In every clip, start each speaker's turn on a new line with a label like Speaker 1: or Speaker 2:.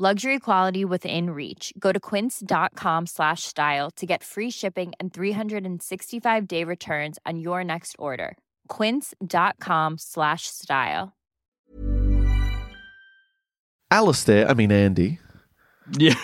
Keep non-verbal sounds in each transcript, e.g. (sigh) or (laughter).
Speaker 1: Luxury quality within reach. Go to quince.com slash style to get free shipping and 365 day returns on your next order. Quince.com slash style.
Speaker 2: Alistair, I mean Andy,
Speaker 3: Yeah.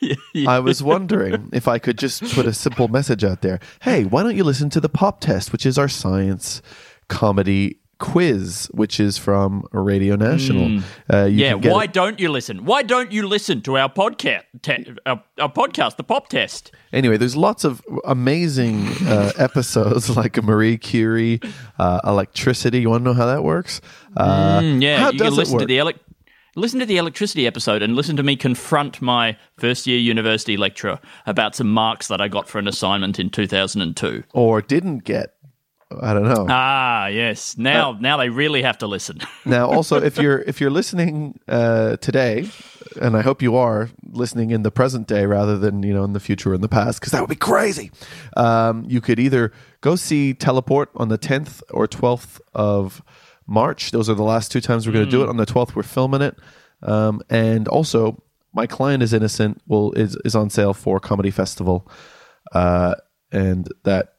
Speaker 3: (laughs) yeah.
Speaker 2: I was wondering if I could just put a simple message out there. Hey, why don't you listen to the Pop Test, which is our science comedy quiz, which is from Radio National. Uh, you
Speaker 3: yeah, why
Speaker 2: it-
Speaker 3: don't you listen? Why don't you listen to our podcast, te- our, our podcast, the Pop Test?
Speaker 2: Anyway, there's lots of amazing uh, (laughs) episodes (laughs) like Marie Curie, uh, electricity. You want to know how that works? Uh,
Speaker 3: Mm, yeah,
Speaker 2: how
Speaker 3: you
Speaker 2: does
Speaker 3: can listen
Speaker 2: it
Speaker 3: to the elec listen to the electricity episode and listen to me confront my first year university lecturer about some marks that I got for an assignment in 2002.
Speaker 2: or didn't get. I don't know.
Speaker 3: Ah, yes. Now,
Speaker 2: Uh,
Speaker 3: now they really have to listen. (laughs)
Speaker 2: Now, also, if you're if you're listening uh, today, and I hope you are listening in the present day rather than you know in the future or in the past, because that would be crazy. Um, you could either go see Teleport on the 10th or 12th of March. Those are the last two times we're going to do it. On the 12th, we're filming it, um, and also my client is innocent. Will is is on sale for Comedy Festival, uh, and that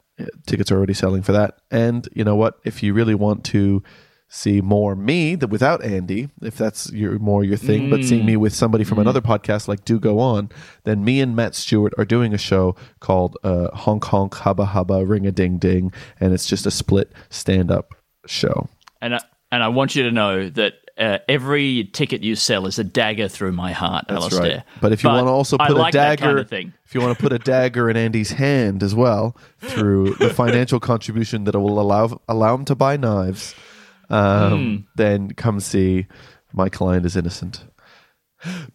Speaker 2: tickets are already selling for that. And you know what? If you really want to see more me that without Andy, if that's your more your thing, but seeing me with somebody from another podcast like Do Go On, then me and Matt Stewart are doing a show called uh, Honk Honk Hubba Hubba Ring a Ding Ding, and it's just a split stand up show.
Speaker 3: and I, and I want you to know that uh, every ticket you sell is a dagger through my heart,
Speaker 2: That's
Speaker 3: Alistair.
Speaker 2: right. But if you want to also put
Speaker 3: like
Speaker 2: a dagger,
Speaker 3: kind of thing.
Speaker 2: if you want to put a dagger in Andy's hand as well through the financial contribution that will allow allow him to buy knives, um,
Speaker 3: Hmm.
Speaker 2: then come see my client is innocent.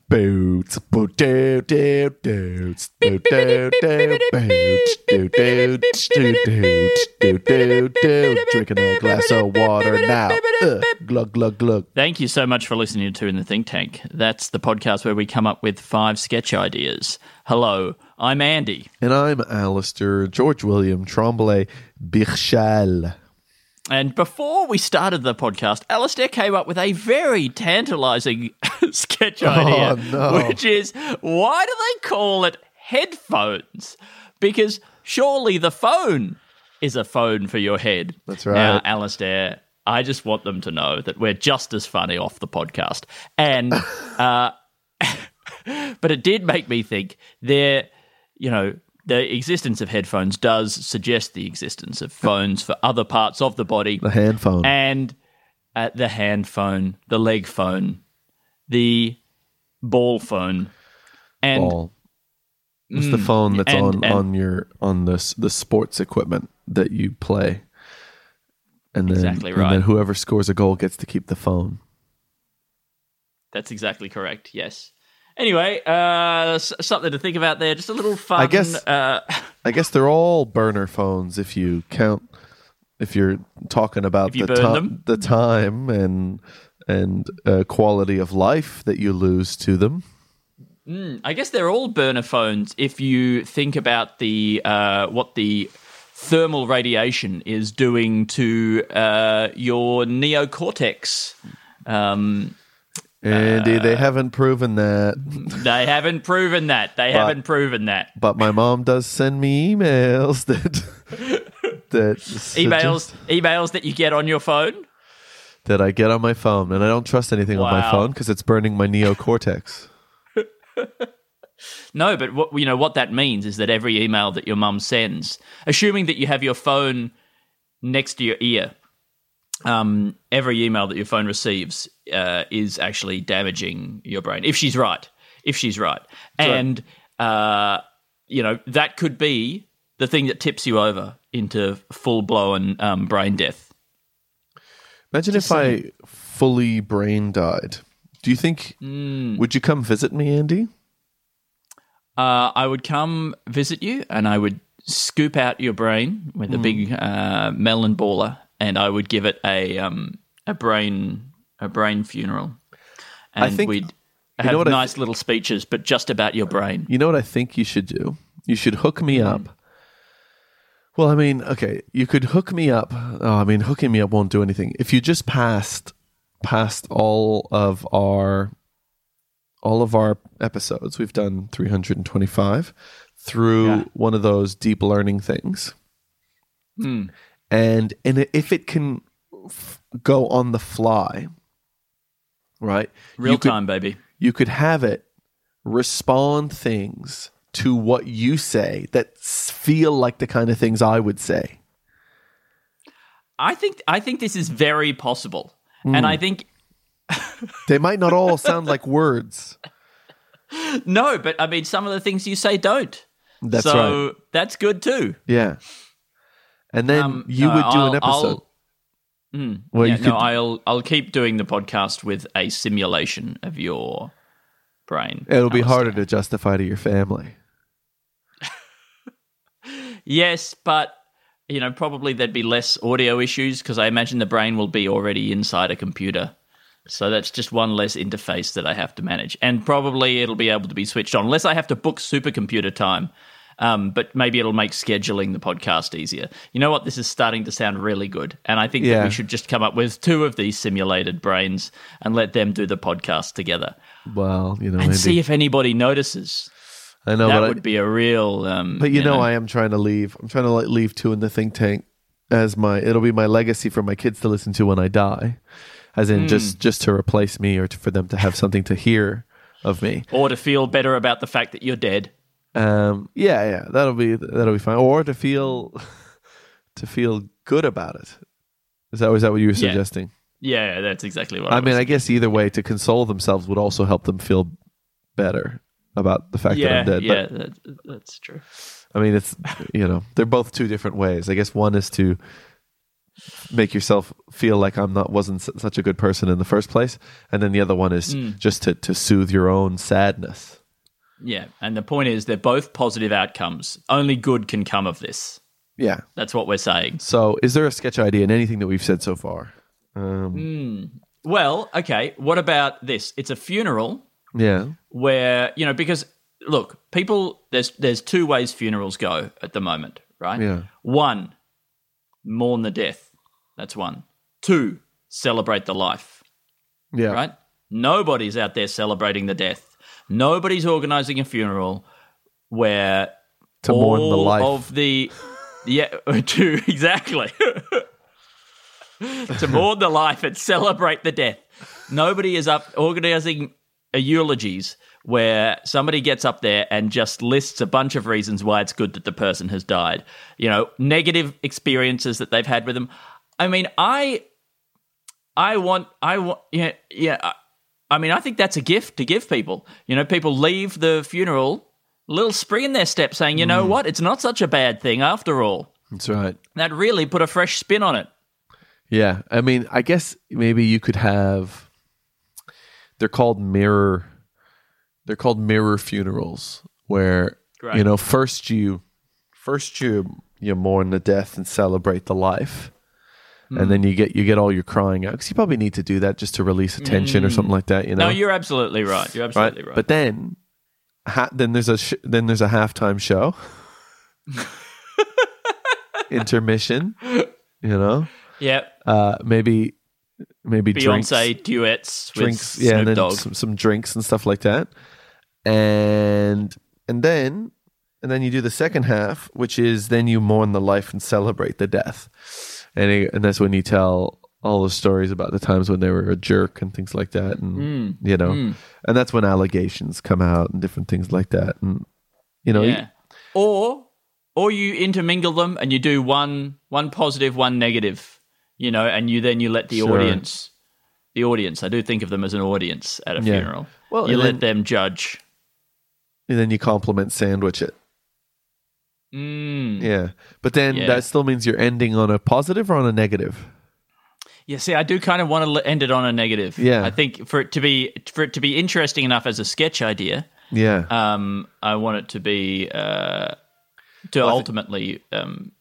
Speaker 2: Boots, boot, do, do, boots, boot, do, do, boots, do, do, do, do, do, do. Drinking a glass of water now. Ugh, glug, glug, glug.
Speaker 3: Thank you so much for listening to In the Think Tank. That's the podcast where we come up with five sketch ideas. Hello, I'm Andy.
Speaker 2: And I'm Alistair George William Tremblay Birchal.
Speaker 3: And before we started the podcast, Alistair came up with a very tantalizing (laughs) sketch idea,
Speaker 2: no.
Speaker 3: which is why do they call it headphones? Because surely the phone is a phone for your head.
Speaker 2: That's right.
Speaker 3: Now, Alistair, I just want them to know that we're just as funny off the podcast. And, (laughs) uh, (laughs) but it did make me think there, you know, the existence of headphones does suggest the existence of phones for other parts of the body
Speaker 2: The hand phone.
Speaker 3: and uh, the hand phone, the leg phone, the ball phone, and
Speaker 2: ball. It's the phone that's
Speaker 3: and-
Speaker 2: on
Speaker 3: and-
Speaker 2: on your on the s- the sports equipment that you play. And then,
Speaker 3: Exactly
Speaker 2: and then whoever scores a goal gets to keep the phone.
Speaker 3: that's exactly correct. Yes. Anyway, uh, something to think about there. Just a little fun.
Speaker 2: I guess-
Speaker 3: Uh, (laughs)
Speaker 2: I guess they're all burner phones if you count if you're talking about
Speaker 3: you
Speaker 2: the the time and and uh, quality of life that you lose to them.
Speaker 3: I guess they're all burner phones if you think about the uh, what the thermal radiation is doing to uh, your neocortex. Um,
Speaker 2: Andy, uh, (laughs) they haven't proven that,
Speaker 3: they haven't proven that. They haven't proven that.
Speaker 2: but my mom does send me emails that (laughs) that
Speaker 3: Emails,
Speaker 2: suggest-
Speaker 3: emails that you get on your phone.
Speaker 2: that I get on my phone, and I don't trust anything on my phone because it's burning my neocortex. (laughs)
Speaker 3: No, but what you know what that means is that every email that your mum sends, assuming that you have your phone next to your ear, um, every email that your phone receives uh, is actually damaging your brain. If she's right, if she's right, and uh, you know that could be the thing that tips you over into full blown um, brain death.
Speaker 2: Imagine if I fully brain died. Do you think
Speaker 3: Hmm.
Speaker 2: would you come visit me, Andy?
Speaker 3: Uh, I would come visit you, and I would scoop out your brain with a big uh, melon baller, and I would give it a um, a brain a brain funeral. And
Speaker 2: I think-
Speaker 3: we'd
Speaker 2: know
Speaker 3: have
Speaker 2: what I
Speaker 3: nice little speeches, but just about your brain.
Speaker 2: You know what I think you should do? You should hook me up. Well, I mean, okay, you could hook me up. Oh, I mean, hooking me up won't do anything. If you just passed past all of our all of our episodes, we've done 325 through
Speaker 3: Yeah.
Speaker 2: one of those deep learning things.
Speaker 3: Hmm.
Speaker 2: And and if it can f- go on the fly, right?
Speaker 3: Real
Speaker 2: you could-
Speaker 3: time, baby.
Speaker 2: you could have it respond things to what you say that feel like the kind of things I would say.
Speaker 3: I think I think this is very possible,
Speaker 2: Hmm.
Speaker 3: and I think (laughs)
Speaker 2: They might not all sound like words. (laughs)
Speaker 3: no, but I mean some of the things you say don't.
Speaker 2: That's
Speaker 3: so
Speaker 2: right.
Speaker 3: that's good too.
Speaker 2: Yeah. And then
Speaker 3: Um,
Speaker 2: you
Speaker 3: no,
Speaker 2: would do
Speaker 3: I'll-
Speaker 2: an episode.
Speaker 3: I'll- Mm,
Speaker 2: Well,
Speaker 3: yeah,
Speaker 2: you
Speaker 3: no,
Speaker 2: could-
Speaker 3: I'll I'll keep doing the podcast with a simulation of your brain.
Speaker 2: It'll be harder to justify to your family. (laughs)
Speaker 3: Yes, but you know, probably there'd be less audio issues because I imagine the brain will be already inside a computer. So that's just one less interface that I have to manage, and probably it'll be able to be switched on unless I have to book supercomputer time. Um, but maybe it'll make scheduling the podcast easier. You know what? This is starting to sound really good, and I think that we should just come up with two of these simulated brains and let them do the podcast together
Speaker 2: Well, you know,
Speaker 3: and
Speaker 2: maybe-
Speaker 3: see if anybody notices.
Speaker 2: I know,
Speaker 3: that would
Speaker 2: I,
Speaker 3: be a real. Um,
Speaker 2: but you, know, I am trying to leave. I'm trying to like, leave two in the think tank as my. It'll be my legacy for my kids to listen to when I die, as
Speaker 3: Hmm.
Speaker 2: in just just to replace me or to, for them to have something to hear of me.
Speaker 3: or to feel better about the fact that you're dead.
Speaker 2: Um, yeah, yeah, that'll be that'll be fine. Or to feel (laughs) to feel good about it. Is that was that what you were
Speaker 3: Yeah.
Speaker 2: suggesting?
Speaker 3: Yeah, that's exactly what
Speaker 2: I,
Speaker 3: I,
Speaker 2: mean, I guess either way, to console themselves would also help them feel better about the fact that I'm dead.
Speaker 3: yeah, that, that's true.
Speaker 2: I mean, it's you know, they're both two different ways. I guess one is to make yourself feel like I'm not wasn't such a good person in the first place, and then the other one is
Speaker 3: Mm.
Speaker 2: just to to soothe your own sadness.
Speaker 3: Yeah, and the point is they're both positive outcomes. Only good can come of this.
Speaker 2: Yeah.
Speaker 3: That's what we're saying.
Speaker 2: So, is there a sketch idea in anything that we've said so far? Um,
Speaker 3: Well, okay, what about this? It's a funeral
Speaker 2: yeah.
Speaker 3: where, you know, because look, people there's there's two ways funerals go at the moment, right?
Speaker 2: Yeah.
Speaker 3: One, mourn the death. That's one. Two, celebrate the life.
Speaker 2: Yeah.
Speaker 3: right? Nobody's out there celebrating the death. Nobody's organizing a funeral where
Speaker 2: To
Speaker 3: all
Speaker 2: mourn the life.
Speaker 3: of the yeah (laughs) to exactly to mourn the life and celebrate the death. Nobody is up organizing a eulogies where somebody gets up there and just lists a bunch of reasons why it's good that the person has died. You know, negative experiences that they've had with them. I mean, I I want, I want, yeah, yeah. I, mean, I think that's a gift to give people. You know, people leave the funeral a little spring in their step, saying, "You
Speaker 2: Mm.
Speaker 3: know what? It's not such a bad thing after all."
Speaker 2: That's right.
Speaker 3: That really put a fresh spin on it.
Speaker 2: Yeah. I mean, I guess maybe you could have. They're called mirror. They're called mirror funerals, where
Speaker 3: Right.
Speaker 2: you know first you, first you you mourn the death and celebrate the life, and then you get you get all your crying out because you probably need to do that just to release a tension or something like that. You know,
Speaker 3: No, you're absolutely right. You're absolutely right.
Speaker 2: But then, ha- then there's a sh- then there's a halftime show, (laughs) intermission. You know,
Speaker 3: Yep.
Speaker 2: uh, maybe maybe drinks,
Speaker 3: Beyonce duets with
Speaker 2: drinks,
Speaker 3: Snoop
Speaker 2: yeah, and then
Speaker 3: Dogg.
Speaker 2: some, some drinks and stuff like that, and and then and then you do the second half, which is then you mourn the life and celebrate the death, and it, and that's when you tell all the stories about the times when they were a jerk and things like that, and
Speaker 3: Mm.
Speaker 2: you know, and that's when allegations come out and different things like that, and you know,
Speaker 3: yeah. Or or you intermingle them and you do one one positive, one negative. You know, and you then you let the
Speaker 2: Sure.
Speaker 3: audience, the audience. I do think of them as an audience at a
Speaker 2: Yeah.
Speaker 3: funeral.
Speaker 2: Well,
Speaker 3: you let
Speaker 2: then-
Speaker 3: them judge.
Speaker 2: and then you compliment sandwich it.
Speaker 3: Mm.
Speaker 2: Yeah. But then
Speaker 3: Yeah.
Speaker 2: that still means you're ending on a positive or on a negative.
Speaker 3: Yeah, see, I do kind of want to end it on a negative.
Speaker 2: Yeah.
Speaker 3: I think for it to be for it to be interesting enough as a sketch idea,
Speaker 2: Yeah.
Speaker 3: um, I want it to be uh, to ultimately um,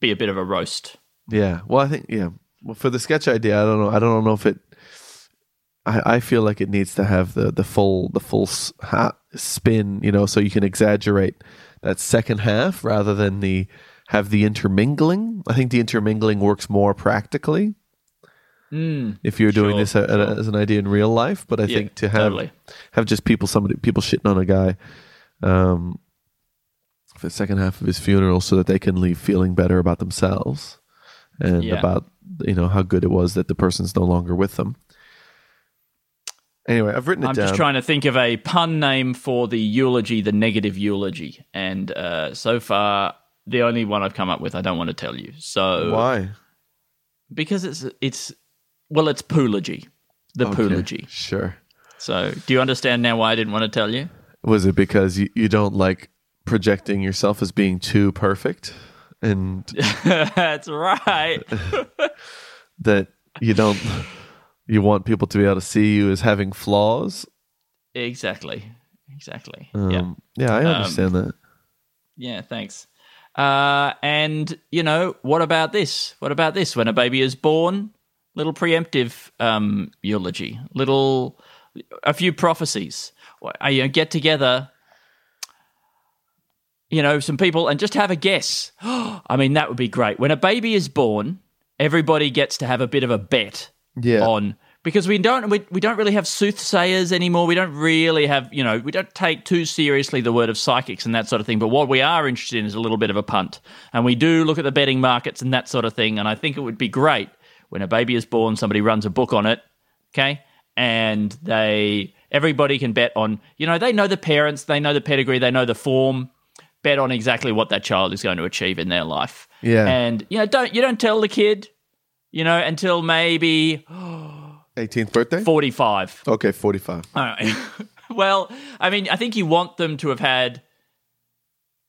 Speaker 3: be a bit of a roast.
Speaker 2: Yeah. Well, I think yeah. Well, for the sketch idea, I don't know. I don't know if it. I, I feel like it needs to have the the full the full spin, you know, so you can exaggerate that second half rather than the have the intermingling. I think the intermingling works more practically if you're doing
Speaker 3: Sure,
Speaker 2: this a, a- as an idea in real life. But I
Speaker 3: Yeah,
Speaker 2: think to have
Speaker 3: totally.
Speaker 2: have just people somebody people shitting on a guy um, for the second half of his funeral so that they can leave feeling better about themselves and
Speaker 3: Yeah.
Speaker 2: about you know how good it was that the person's no longer with them. Anyway, I've written it
Speaker 3: I'm
Speaker 2: down.
Speaker 3: just trying to think of a pun name for the eulogy, the negative eulogy, and uh, so far the only one I've come up with, I don't want to tell you. So
Speaker 2: Why?
Speaker 3: because it's it's well, it's poology, the
Speaker 2: Okay,
Speaker 3: poology.
Speaker 2: Sure.
Speaker 3: So do you understand now why I didn't want to tell you?
Speaker 2: Was it because you, you don't like projecting yourself as being too perfect and (laughs)
Speaker 3: That's right. (laughs)
Speaker 2: that you don't (laughs) you want people to be able to see you as having flaws?
Speaker 3: exactly. Exactly.
Speaker 2: Um,
Speaker 3: yeah.
Speaker 2: yeah, I understand that.
Speaker 3: Yeah, thanks. Uh, and you know, what about this? What about this? When a baby is born, little preemptive um, eulogy, little a few prophecies. Uh, You know, get together, you know, some people, and just have a guess. (gasps) I mean, that would be great. When a baby is born, everybody gets to have a bit of a bet
Speaker 2: Yeah.
Speaker 3: on because we don't we, we don't really have soothsayers anymore. We don't really have you know we don't take too seriously the word of psychics and that sort of thing. But what we are interested in is a little bit of a punt, and we do look at the betting markets and that sort of thing. And I think it would be great when a baby is born, somebody runs a book on it, okay, and they everybody can bet on you know they know the parents, they know the pedigree, they know the form. Bet on exactly what that child is going to achieve in their life.
Speaker 2: Yeah.
Speaker 3: and you know don't you don't tell the kid, you know, until maybe
Speaker 2: 18th birthday?
Speaker 3: 45.
Speaker 2: Okay, 45.
Speaker 3: All right. (laughs) well, I mean, I think you want them to have had,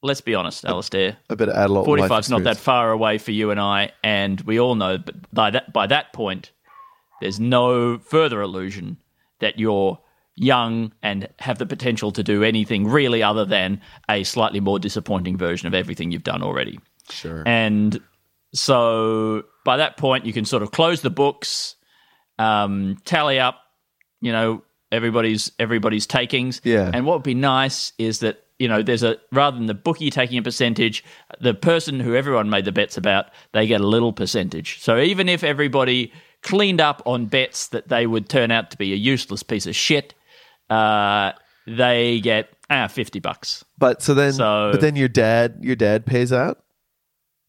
Speaker 3: let's be honest, Alistair,
Speaker 2: A bit of adult
Speaker 3: 45
Speaker 2: life
Speaker 3: is not that far away for you and I, and we all know but by that, by that point, there's no further illusion that you're young and have the potential to do anything really other than a slightly more disappointing version of everything you've done already.
Speaker 2: Sure.
Speaker 3: And so by that point, you can sort of close the books, um, tally up, you know, everybody's everybody's takings.
Speaker 2: Yeah.
Speaker 3: And what would be nice is that you know there's a rather than the bookie taking a percentage, the person who everyone made the bets about, they get a little percentage. So even if everybody cleaned up on bets that they would turn out to be a useless piece of shit, uh, they get ah fifty bucks.
Speaker 2: But so then,
Speaker 3: So-
Speaker 2: but then your dad, your dad pays out,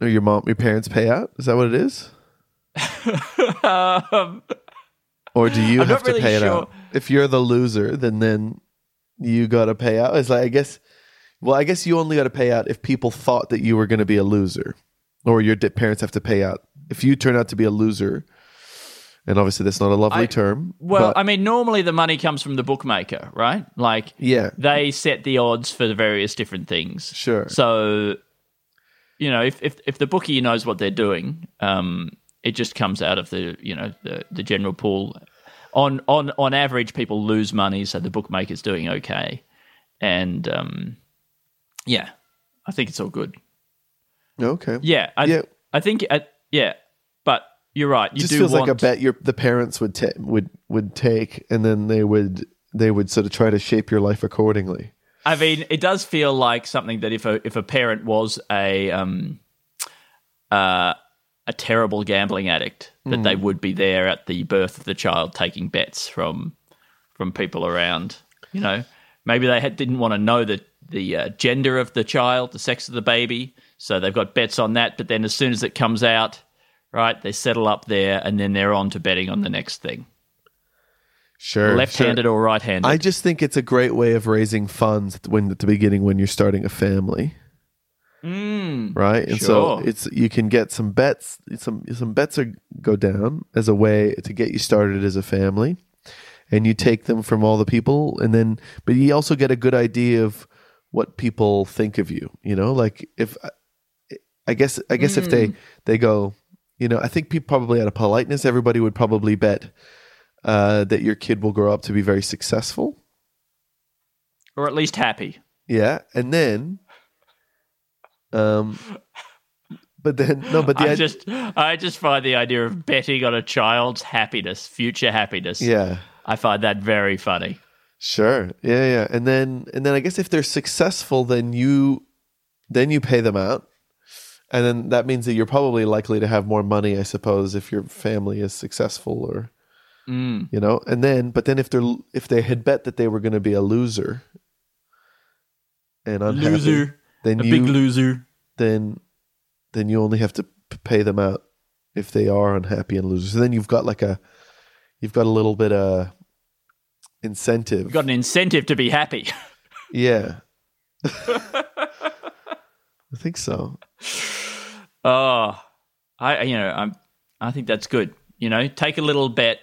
Speaker 2: or your mom, your parents pay out. Is that what it is? (laughs)
Speaker 3: um,
Speaker 2: Or do you
Speaker 3: I'm
Speaker 2: have to
Speaker 3: really
Speaker 2: pay it out? If you're the loser, then then you got to pay out. It's like I guess. Well, I guess you only got to pay out if people thought that you were going to be a loser, or your parents have to pay out if you turn out to be a loser. And obviously, that's not a lovely
Speaker 3: I-
Speaker 2: term.
Speaker 3: Well, I mean, normally the money comes from the bookmaker, right? Like,
Speaker 2: yeah,
Speaker 3: they set the odds for the various different things.
Speaker 2: Sure.
Speaker 3: So, you know, if if, if the bookie knows what they're doing, um, it just comes out of the you know the the general pool. On on on average, people lose money, so the bookmaker's doing okay, and um, yeah, I think it's all good.
Speaker 2: okay.
Speaker 3: Yeah, I,
Speaker 2: Yeah.
Speaker 3: I think I, yeah, but you're right. You
Speaker 2: just
Speaker 3: do
Speaker 2: feels
Speaker 3: want,
Speaker 2: like a bet your the parents would ta- would would take, and then they would they would sort of try to shape your life accordingly.
Speaker 3: I mean, it does feel like something that if a if a parent was a um uh a terrible gambling addict, that they would be there at the birth of the child taking bets from from people around. You know, maybe they had, didn't want to know the the uh, gender of the child, the sex of the baby, so they've got bets on that. But then as soon as it comes out, right, they settle up there, and then they're on to betting on the next thing,
Speaker 2: Sure,
Speaker 3: left-handed
Speaker 2: sure.
Speaker 3: or right-handed.
Speaker 2: I just think it's a great way of raising funds at- when at the beginning when you're starting a family,
Speaker 3: Mm,
Speaker 2: right? And so it's you can get some bets, some some bets are go down as a way to get you started as a family, and you take them from all the people, and then but you also get a good idea of what people think of you. You know, like if I guess I guess if they they go, you know, I think people probably out of politeness, everybody would probably bet uh, that your kid will grow up to be very successful.
Speaker 3: or at least happy.
Speaker 2: Yeah, and then Um, but then no, but the
Speaker 3: I just I just find the idea of betting on a child's happiness, future happiness.
Speaker 2: yeah,
Speaker 3: I find that very funny.
Speaker 2: sure, yeah, yeah, and then and then I guess if they're successful, then you then you pay them out, and then that means that you're probably likely to have more money, I suppose, if your family is successful or
Speaker 3: Mm.
Speaker 2: you know, and then but then if they're if they had bet that they were going to be a loser and unhappy,
Speaker 3: Loser,
Speaker 2: then
Speaker 3: a
Speaker 2: you
Speaker 3: big loser.
Speaker 2: then then you only have to pay them out if they are unhappy and losers. And then you've got like a you've got a little bit of incentive.
Speaker 3: You've got an incentive to be happy. (laughs)
Speaker 2: yeah. I think so.
Speaker 3: Oh, I you know I'm I think that's good. You know, take a little bet.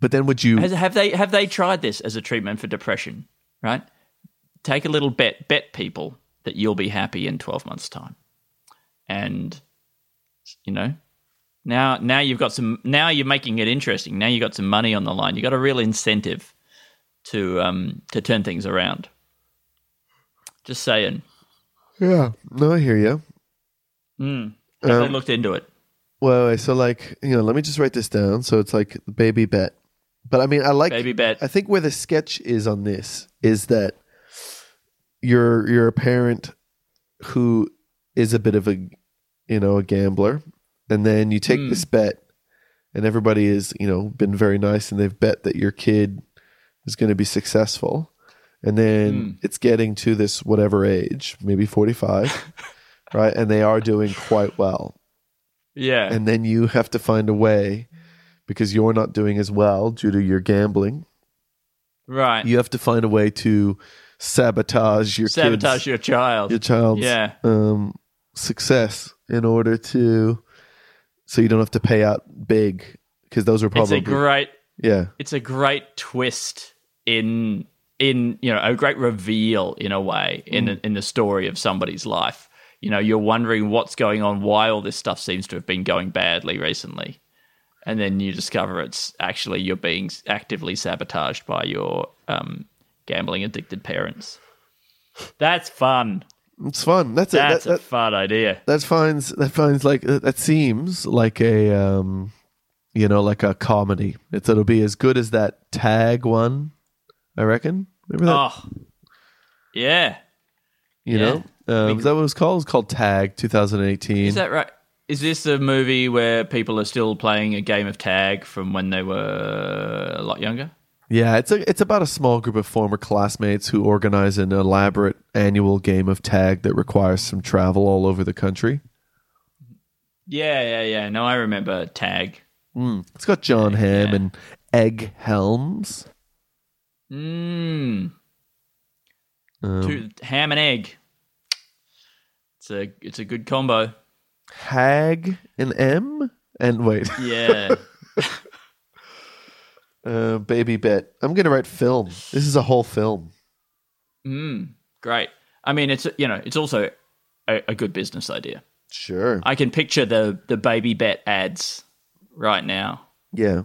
Speaker 2: But then would you
Speaker 3: Has, have they have they tried this as a treatment for depression? Right, take a little bet. Bet people that you'll be happy in twelve months' time, and you know now now you've got some. Now you're making it interesting. Now you have got some money on the line. You have got a real incentive to um to turn things around. Just saying.
Speaker 2: Yeah. No, I hear you.
Speaker 3: Mm. Have they
Speaker 2: Um,
Speaker 3: looked into it?
Speaker 2: Well, so like, you know, let me just write this down. So it's like baby bet. But I mean, I like
Speaker 3: Baby bet.
Speaker 2: I think where the sketch is on this is that you're you're a parent who is a bit of a you know a gambler, and then you take
Speaker 3: Hmm.
Speaker 2: this bet, and everybody is you know been very nice, and they've bet that your kid is going to be successful, and then
Speaker 3: Hmm.
Speaker 2: it's getting to this whatever age, maybe forty five, (laughs) right, and they are doing quite well,
Speaker 3: Yeah.
Speaker 2: and then you have to find a way because you're not doing as well due to your gambling
Speaker 3: right.
Speaker 2: you have to find a way to sabotage your
Speaker 3: Sabotage
Speaker 2: kids,
Speaker 3: your child.
Speaker 2: your child's
Speaker 3: Yeah.
Speaker 2: um, success in order to so you don't have to pay out big because those are
Speaker 3: it's
Speaker 2: probably
Speaker 3: a great
Speaker 2: yeah
Speaker 3: it's a great twist in in you know a great reveal in a way in in the story of somebody's life. You know, you're wondering what's going on, why all this stuff seems to have been going badly recently, and then you discover it's actually you're being actively sabotaged by your um, gambling addicted parents. That's fun.
Speaker 2: it's fun that's,
Speaker 3: That's
Speaker 2: that,
Speaker 3: a
Speaker 2: that,
Speaker 3: fun idea.
Speaker 2: that finds that finds like that that seems like a um you know like a comedy it's it'll be as good as that tag one i reckon remember that
Speaker 3: Oh, yeah.
Speaker 2: you
Speaker 3: yeah.
Speaker 2: know um, is that what it was called it was called tag 2018
Speaker 3: Is that right? Is this a movie where people are still playing a game of tag from when they were a lot younger?
Speaker 2: Yeah, it's a, it's about a small group of former classmates who organize an elaborate annual game of tag that requires some travel all over the country.
Speaker 3: Yeah, yeah, yeah. No, I remember tag.
Speaker 2: It's got Jon Hamm
Speaker 3: yeah.
Speaker 2: and Egg Helms.
Speaker 3: Mmm.
Speaker 2: Um,
Speaker 3: Two ham and egg. It's a it's a good combo.
Speaker 2: Hag and M and wait, (laughs)
Speaker 3: Yeah.
Speaker 2: uh, Baby Bet. I'm gonna write film. This is a whole film.
Speaker 3: mm, great. I mean, it's you know, it's also a, a good business idea.
Speaker 2: Sure.
Speaker 3: I can picture the the baby bet ads right now.
Speaker 2: yeah.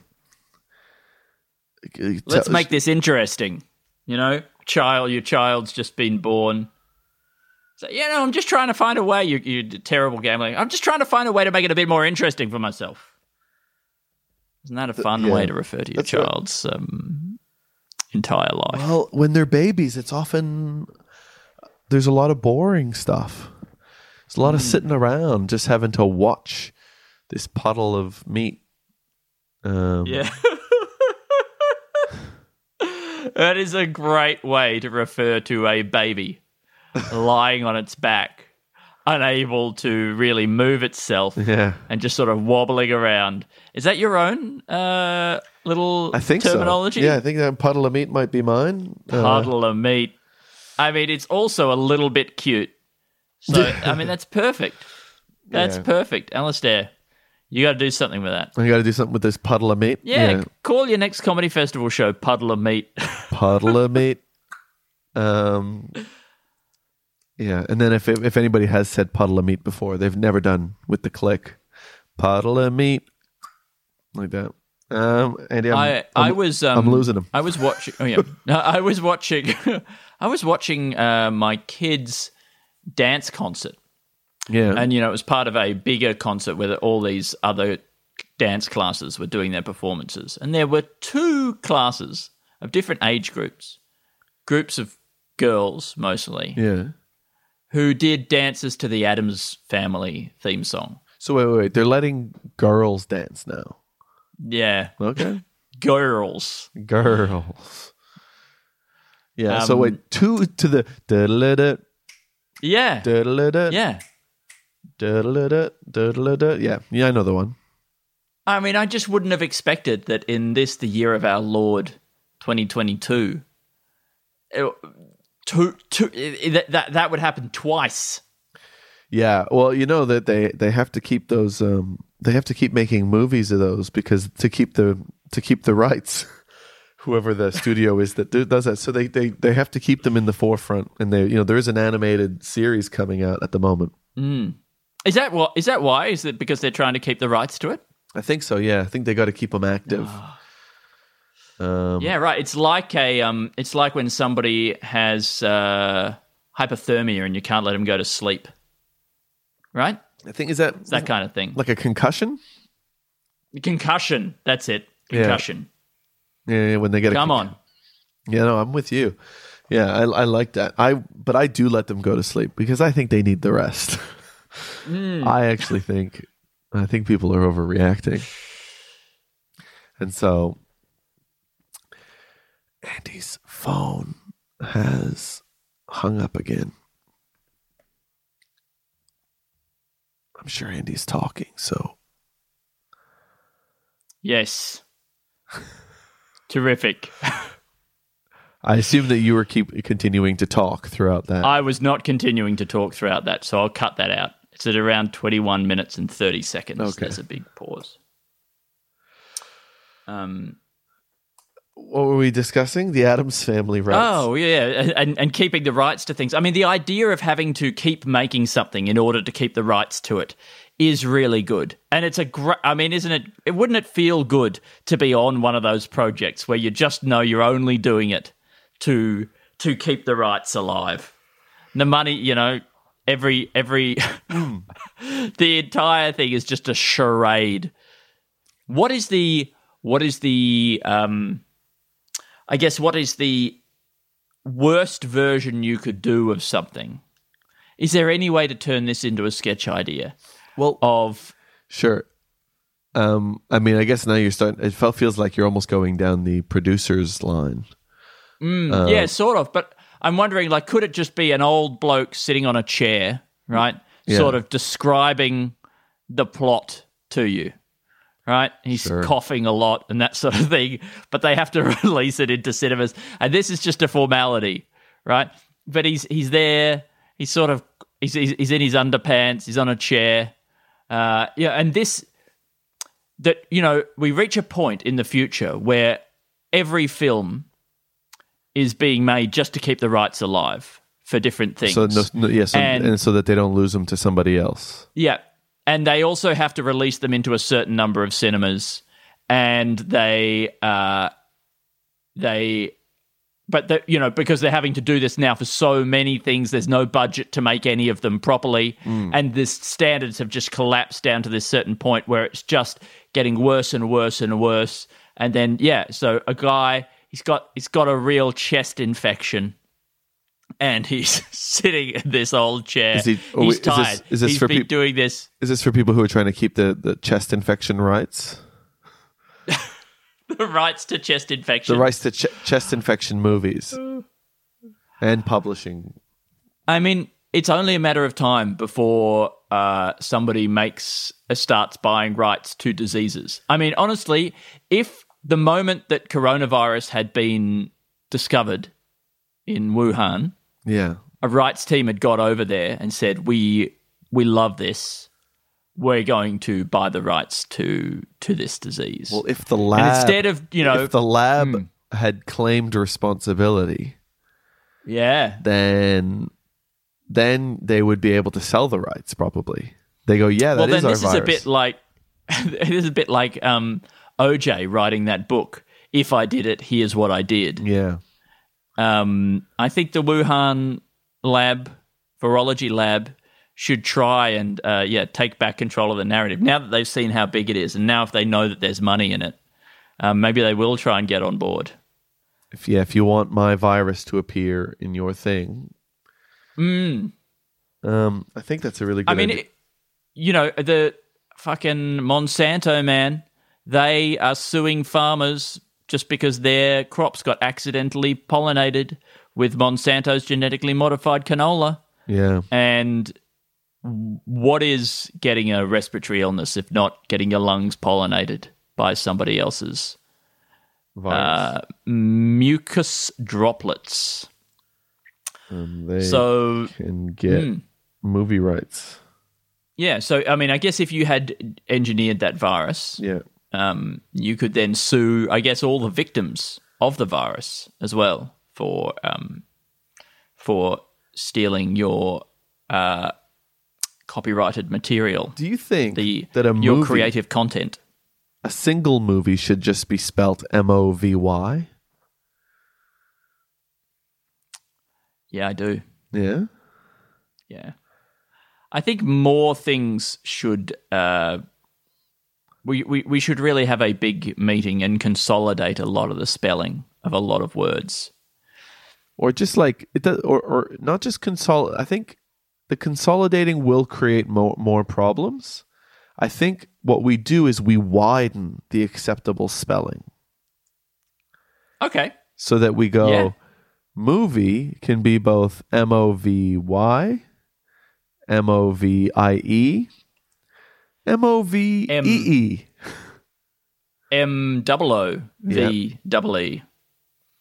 Speaker 3: Let's make this interesting. You know, child, your child's just been born. So, you know, I'm just trying to find a way. You, you terrible gambling. I'm just trying to find a way to make it a bit more interesting for myself. Isn't that a fun
Speaker 2: yeah,
Speaker 3: way to refer to your
Speaker 2: that's right.
Speaker 3: child's um, entire life?
Speaker 2: Well, when they're babies, it's often there's a lot of boring stuff. There's a lot of
Speaker 3: Hmm.
Speaker 2: sitting around, just having to watch this puddle of meat. Um,
Speaker 3: Yeah. (laughs) that is a great way to refer to a baby lying on its back, unable to really move itself.
Speaker 2: yeah.
Speaker 3: and just sort of wobbling around. Is that your own uh, little
Speaker 2: I think
Speaker 3: terminology?
Speaker 2: so. Yeah, I think that puddle of meat might be mine. Uh,
Speaker 3: Puddle of meat. I mean, it's also a little bit cute. So, (laughs) I mean, that's perfect. That's
Speaker 2: Yeah.
Speaker 3: perfect. Alistair, you got to do something with that.
Speaker 2: You got to do something with this puddle of meat.
Speaker 3: Yeah, call your next comedy festival show Puddle of Meat. (laughs)
Speaker 2: puddle of meat. Um, yeah, and then if if anybody has said puddle of meat before, they've never done with the click puddle of meat like that. Um, Andy, I'm,
Speaker 3: I I
Speaker 2: I'm-
Speaker 3: was um,
Speaker 2: I'm losing them. (laughs)
Speaker 3: I was watching. Oh yeah, I was watching. I was watching uh, my kids' dance concert
Speaker 2: Yeah.
Speaker 3: And, you know, it was part of a bigger concert where all these other dance classes were doing their performances. And there were two classes of different age groups, groups of girls mostly,
Speaker 2: yeah.
Speaker 3: Who did dances to the Addams Family theme song.
Speaker 2: So wait, wait, wait. They're letting girls dance now.
Speaker 3: Yeah.
Speaker 2: Okay. (laughs)
Speaker 3: Girls.
Speaker 2: girls. Yeah. so
Speaker 3: Um,
Speaker 2: wait, two to the da-da-da,
Speaker 3: Yeah.
Speaker 2: da-da-da,
Speaker 3: Yeah.
Speaker 2: da-da-da, da-da-da. Yeah. Yeah, I know the one.
Speaker 3: I mean, I just wouldn't have expected that in this, the year of our Lord, 2022, it- two, two, that, that, that would happen twice.
Speaker 2: Yeah. Well, you know that they they have to keep those um they have to keep making movies of those because to keep the to keep the rights. (laughs) Whoever the studio is that do- does that, so they, they they have to keep them in the forefront, and they you know there is an animated series coming out at the moment.
Speaker 3: Is that what? Is that why? Is it because they're trying to keep the rights to it?
Speaker 2: I think so. Yeah, I think they got to keep them active. Um,
Speaker 3: Yeah, right. It's like a um, it's like when somebody has uh, hypothermia and you can't let them go to sleep, right?
Speaker 2: I think is that
Speaker 3: It's that kind of thing.
Speaker 2: like a concussion.
Speaker 3: Concussion. That's it. Concussion.
Speaker 2: Yeah, yeah, when they get a
Speaker 3: Come
Speaker 2: con-
Speaker 3: on.
Speaker 2: Yeah, no, I'm with you. Yeah, I, I like that. I but I do let them go to sleep because I think they need the rest. (laughs) I actually think I think people are overreacting, and so Andy's phone has hung up again. I'm sure Andy's talking, so
Speaker 3: Yes. (laughs) Terrific.
Speaker 2: I assume that you were keep continuing to talk throughout that.
Speaker 3: I was not continuing to talk throughout that, so I'll cut that out. It's at around 21 minutes and 30 seconds.
Speaker 2: Okay.
Speaker 3: There's a big pause. Um,
Speaker 2: what were we discussing? The Addams family rights.
Speaker 3: Oh, yeah. And, and keeping the rights to things. I mean, the idea of having to keep making something in order to keep the rights to it is really good. And it's a great, I mean, isn't it, it, wouldn't it feel good to be on one of those projects where you just know you're only doing it to, to keep the rights alive? The money, you know, every, every, (laughs) the entire thing is just a charade. What is the, what is the, um, I guess what is the worst version you could do of something? Is there any way to turn this into a sketch idea
Speaker 2: well,
Speaker 3: of
Speaker 2: Sure. Um, I mean, I guess now you're starting. It felt feels like you're almost going down the producer's line. Uh,
Speaker 3: yeah, sort of, but I'm wondering like could it just be an old bloke sitting on a chair, right?
Speaker 2: Yeah.
Speaker 3: Sort of describing the plot to you. Right? He's
Speaker 2: Sure.
Speaker 3: coughing a lot and that (laughs) sort of thing, but they have to (laughs) release it into cinemas. And this is just a formality, right? But he's he's there, he's sort of he's he's, he's in his underpants, he's on a chair. Uh yeah, and this that you know, we reach a point in the future where every film is being made just to keep the rights alive for different things.
Speaker 2: So no, no, yes, and,
Speaker 3: And-
Speaker 2: so that they don't lose them to somebody else.
Speaker 3: Yeah. And they also have to release them into a certain number of cinemas. And they, uh, they, but the, you know, because they're having to do this now for so many things, there's no budget to make any of them properly. And the standards have just collapsed down to this certain point where it's just getting worse and worse and worse. And then, yeah, so a guy, he's got, he's got a real chest infection. And he's (laughs) sitting in this old chair.
Speaker 2: Is he- oh,
Speaker 3: he's
Speaker 2: wait, is this-
Speaker 3: tired.
Speaker 2: is this
Speaker 3: He's
Speaker 2: for
Speaker 3: been
Speaker 2: peop-
Speaker 3: doing this.
Speaker 2: Is this for people who are trying to keep the, the chest infection rights? (laughs)
Speaker 3: the rights to chest infection.
Speaker 2: The rights to ch- chest infection movies and publishing.
Speaker 3: I mean, it's only a matter of time before uh, somebody makes uh, starts buying rights to diseases. I mean, honestly, if the moment that coronavirus had been discovered in Wuhan,
Speaker 2: Yeah.
Speaker 3: a rights team had got over there and said, "We we love this. We're going to buy the rights to to this disease."
Speaker 2: Well, if the lab
Speaker 3: and instead of you know,
Speaker 2: if the lab
Speaker 3: Hmm.
Speaker 2: had claimed responsibility,
Speaker 3: yeah,
Speaker 2: then then they would be able to sell the rights. Probably they go, yeah, that
Speaker 3: well,
Speaker 2: is
Speaker 3: then
Speaker 2: our
Speaker 3: this is a bit like (laughs) it is a bit like um, OJ writing that book. If I did it, here's what I did.
Speaker 2: yeah,
Speaker 3: Um, I think the Wuhan lab, virology lab, should try and uh, yeah take back control of the narrative now that they've seen how big it is, and now if they know that there's money in it, um, maybe they will try and get on board.
Speaker 2: If yeah, if you want my virus to appear in your thing, um, I think that's a really good.
Speaker 3: I mean, it, you know, the fucking Monsanto man, they are suing farmers just because their crops got accidentally pollinated with Monsanto's genetically modified canola.
Speaker 2: yeah,
Speaker 3: And what is getting a respiratory illness if not getting your lungs pollinated by somebody else's uh, mucus droplets?
Speaker 2: Um, they
Speaker 3: So
Speaker 2: can get
Speaker 3: Hmm.
Speaker 2: movie rights.
Speaker 3: yeah, so I mean, I guess if you had engineered that virus,
Speaker 2: Yeah,
Speaker 3: um, you could then sue, I guess, all the victims of the virus as well for um, for stealing your uh, copyrighted material,
Speaker 2: do you think
Speaker 3: the
Speaker 2: that a
Speaker 3: your
Speaker 2: movie,
Speaker 3: creative content.
Speaker 2: a single movie, should just be spelt M O V Y?
Speaker 3: Yeah, I do.
Speaker 2: Yeah,
Speaker 3: Yeah, I think more things should. Uh, we, we we should really have a big meeting and consolidate a lot of the spelling of a lot of words.
Speaker 2: or just like it does, or or not just consolidate. I think the consolidating will create more more problems. I think what we do is we widen the acceptable spelling
Speaker 3: Okay.
Speaker 2: so that we go
Speaker 3: Yeah.
Speaker 2: movie can be both M O V Y, M O V I E, M O V E E.
Speaker 3: M double O V double E.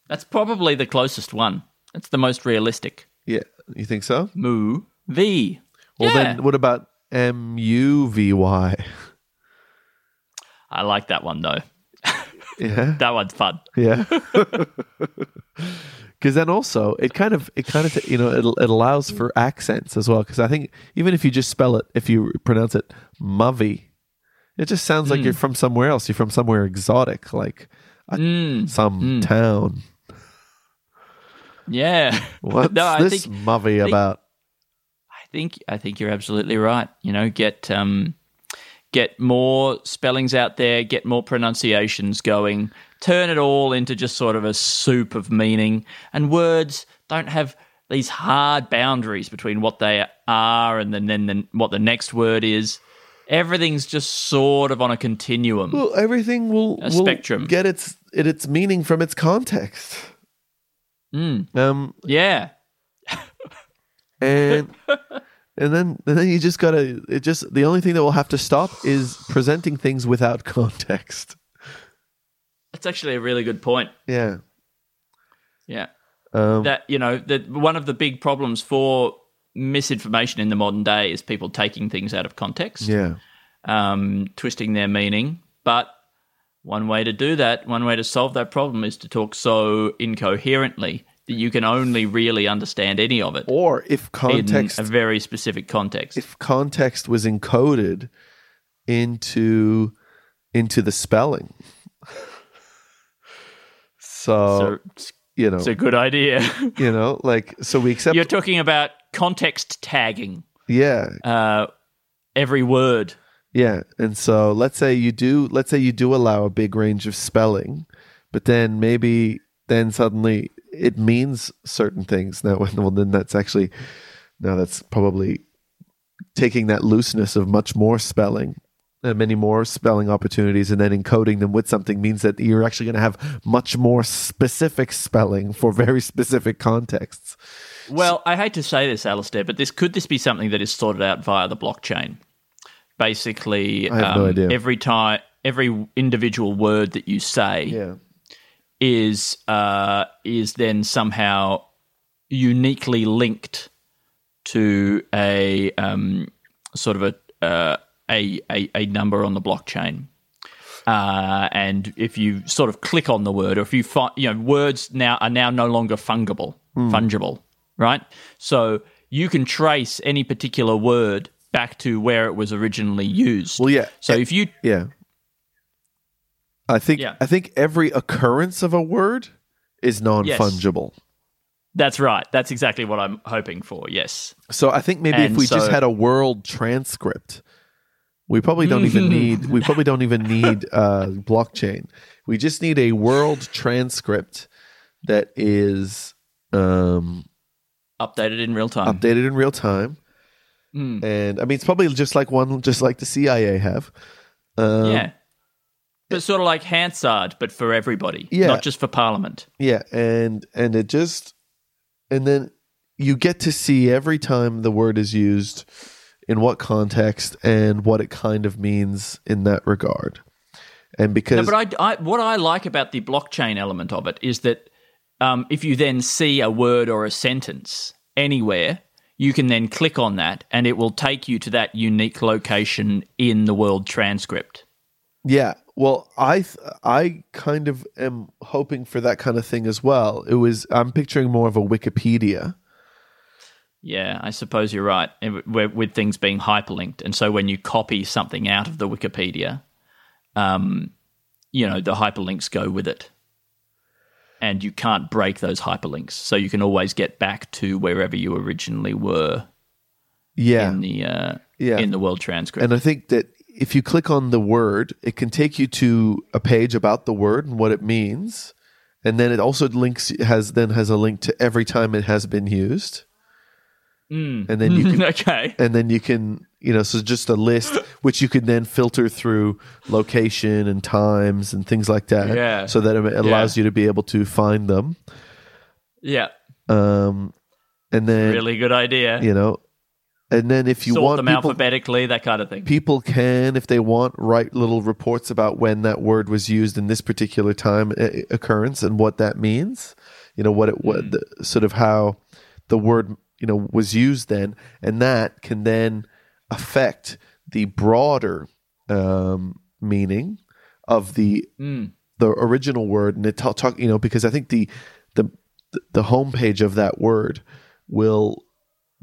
Speaker 3: That's probably the closest one. It's the most realistic.
Speaker 2: Yeah, you think so?
Speaker 3: Moo V.
Speaker 2: Well,
Speaker 3: Yeah.
Speaker 2: then what about M U V Y?
Speaker 3: I like that one though.
Speaker 2: Yeah. (laughs)
Speaker 3: That one's fun.
Speaker 2: Yeah. (laughs) Because then also it kind of it kind of you know it, it allows for accents as well. Because I think even if you just spell it, if you pronounce it Muvy, it just sounds like you're from somewhere else. You're from somewhere exotic, like a,
Speaker 3: Mm.
Speaker 2: some town.
Speaker 3: Yeah. (laughs)
Speaker 2: What's
Speaker 3: no, I
Speaker 2: this
Speaker 3: think
Speaker 2: Muvy about?
Speaker 3: I think I think you're absolutely right. You know, get um, get more spellings out there, get more pronunciations going, turn it all into just sort of a soup of meaning. And words don't have these hard boundaries between what they are and then then, then what the next word is. Everything's just sort of on a continuum.
Speaker 2: Well, everything will, will
Speaker 3: spectrum.
Speaker 2: get its it, its meaning from its context.
Speaker 3: Mm.
Speaker 2: Um,
Speaker 3: Yeah. (laughs)
Speaker 2: and and then and then you just gotta it just the only thing that will have to stop is presenting things without (laughs) context
Speaker 3: That's actually a really good point.
Speaker 2: yeah.
Speaker 3: Yeah.
Speaker 2: um,
Speaker 3: that you know that one of the big problems for misinformation in the modern day is people taking things out of context
Speaker 2: yeah.
Speaker 3: um, twisting their meaning. But one way to do that one way to solve that problem is to talk so incoherently that you can only really understand any of it
Speaker 2: or if context
Speaker 3: in a very specific context.
Speaker 2: if context was encoded into into the spelling so,
Speaker 3: so
Speaker 2: you know.
Speaker 3: it's a good idea. (laughs)
Speaker 2: You know like so we accept
Speaker 3: you're talking about context tagging.
Speaker 2: Yeah.
Speaker 3: Uh, every word.
Speaker 2: Yeah, and so let's say you do let's say you do allow a big range of spelling, but then maybe then suddenly it means certain things. Now, (laughs) well, then that's actually now that's probably taking that looseness of much more spelling, uh, many more spelling opportunities, and then encoding them with something means that you're actually going to have much more specific spelling for very specific contexts.
Speaker 3: Well, I hate to say this, Alistair, but this could this be something that is sorted out via the blockchain? Basically, um,
Speaker 2: I have no idea.
Speaker 3: every time, every individual word that you say
Speaker 2: Yeah,
Speaker 3: is uh, is then somehow uniquely linked to a um, sort of a, uh, a a a number on the blockchain. Uh, and if you sort of click on the word, or if you find, you know, words now are now no longer fungible,
Speaker 2: Hmm.
Speaker 3: fungible, right? So you can trace any particular word back to where it was originally used.
Speaker 2: Well, yeah.
Speaker 3: So if you,
Speaker 2: Yeah. I think
Speaker 3: Yeah.
Speaker 2: I think every occurrence of a word is non fungible.
Speaker 3: That's right. That's exactly what I'm hoping for. Yes.
Speaker 2: So I think maybe if
Speaker 3: And
Speaker 2: we just had a world transcript, we probably don't even (laughs) need we probably don't even need uh, blockchain. We just need a world transcript that is um,
Speaker 3: Updated in real time.
Speaker 2: updated in real time.
Speaker 3: Mm.
Speaker 2: And I mean, it's probably just like one, just like the CIA have. Um,
Speaker 3: yeah. But sort of like Hansard, but for everybody,
Speaker 2: Yeah.
Speaker 3: not just for Parliament.
Speaker 2: Yeah, and and it just and then you get to see every time the word is used in what context and what it kind of means in that regard. And
Speaker 3: No,
Speaker 2: because
Speaker 3: but I, I, what I like about the blockchain element of it is that um, if you then see a word or a sentence anywhere, you can then click on that and it will take you to that unique location in the world transcript.
Speaker 2: yeah, well, I th- I kind of am hoping for that kind of thing as well. It was I'm picturing more of a Wikipedia.
Speaker 3: Yeah, I suppose you're right. With, with things being hyperlinked, and so when you copy something out of the Wikipedia, um, you know the hyperlinks go with it, and you can't break those hyperlinks. So you can always get back to wherever you originally were
Speaker 2: Yeah,
Speaker 3: in the uh,
Speaker 2: Yeah.
Speaker 3: in the world transcript.
Speaker 2: And I think that if you click on the word, it can take you to a page about the word and what it means. And then it also links has then has a link to every time it has been used.
Speaker 3: Mm.
Speaker 2: And then you can (laughs)
Speaker 3: okay.
Speaker 2: and then you can you know so just a list which you can then filter through location and times and things like that
Speaker 3: Yeah.
Speaker 2: so that it allows you to be able to find them
Speaker 3: Yeah,
Speaker 2: um and then
Speaker 3: really good idea.
Speaker 2: you know and then if you
Speaker 3: Sort
Speaker 2: want
Speaker 3: them
Speaker 2: people,
Speaker 3: alphabetically, that kind of thing.
Speaker 2: people can if they want write little reports about when that word was used in this particular time uh, occurrence and what that means you know what it what the, sort of how the word you know was used then and that can then affect the broader um, meaning of the
Speaker 3: Mm.
Speaker 2: the original word and it talk, talk you know because i think the the the homepage of that word will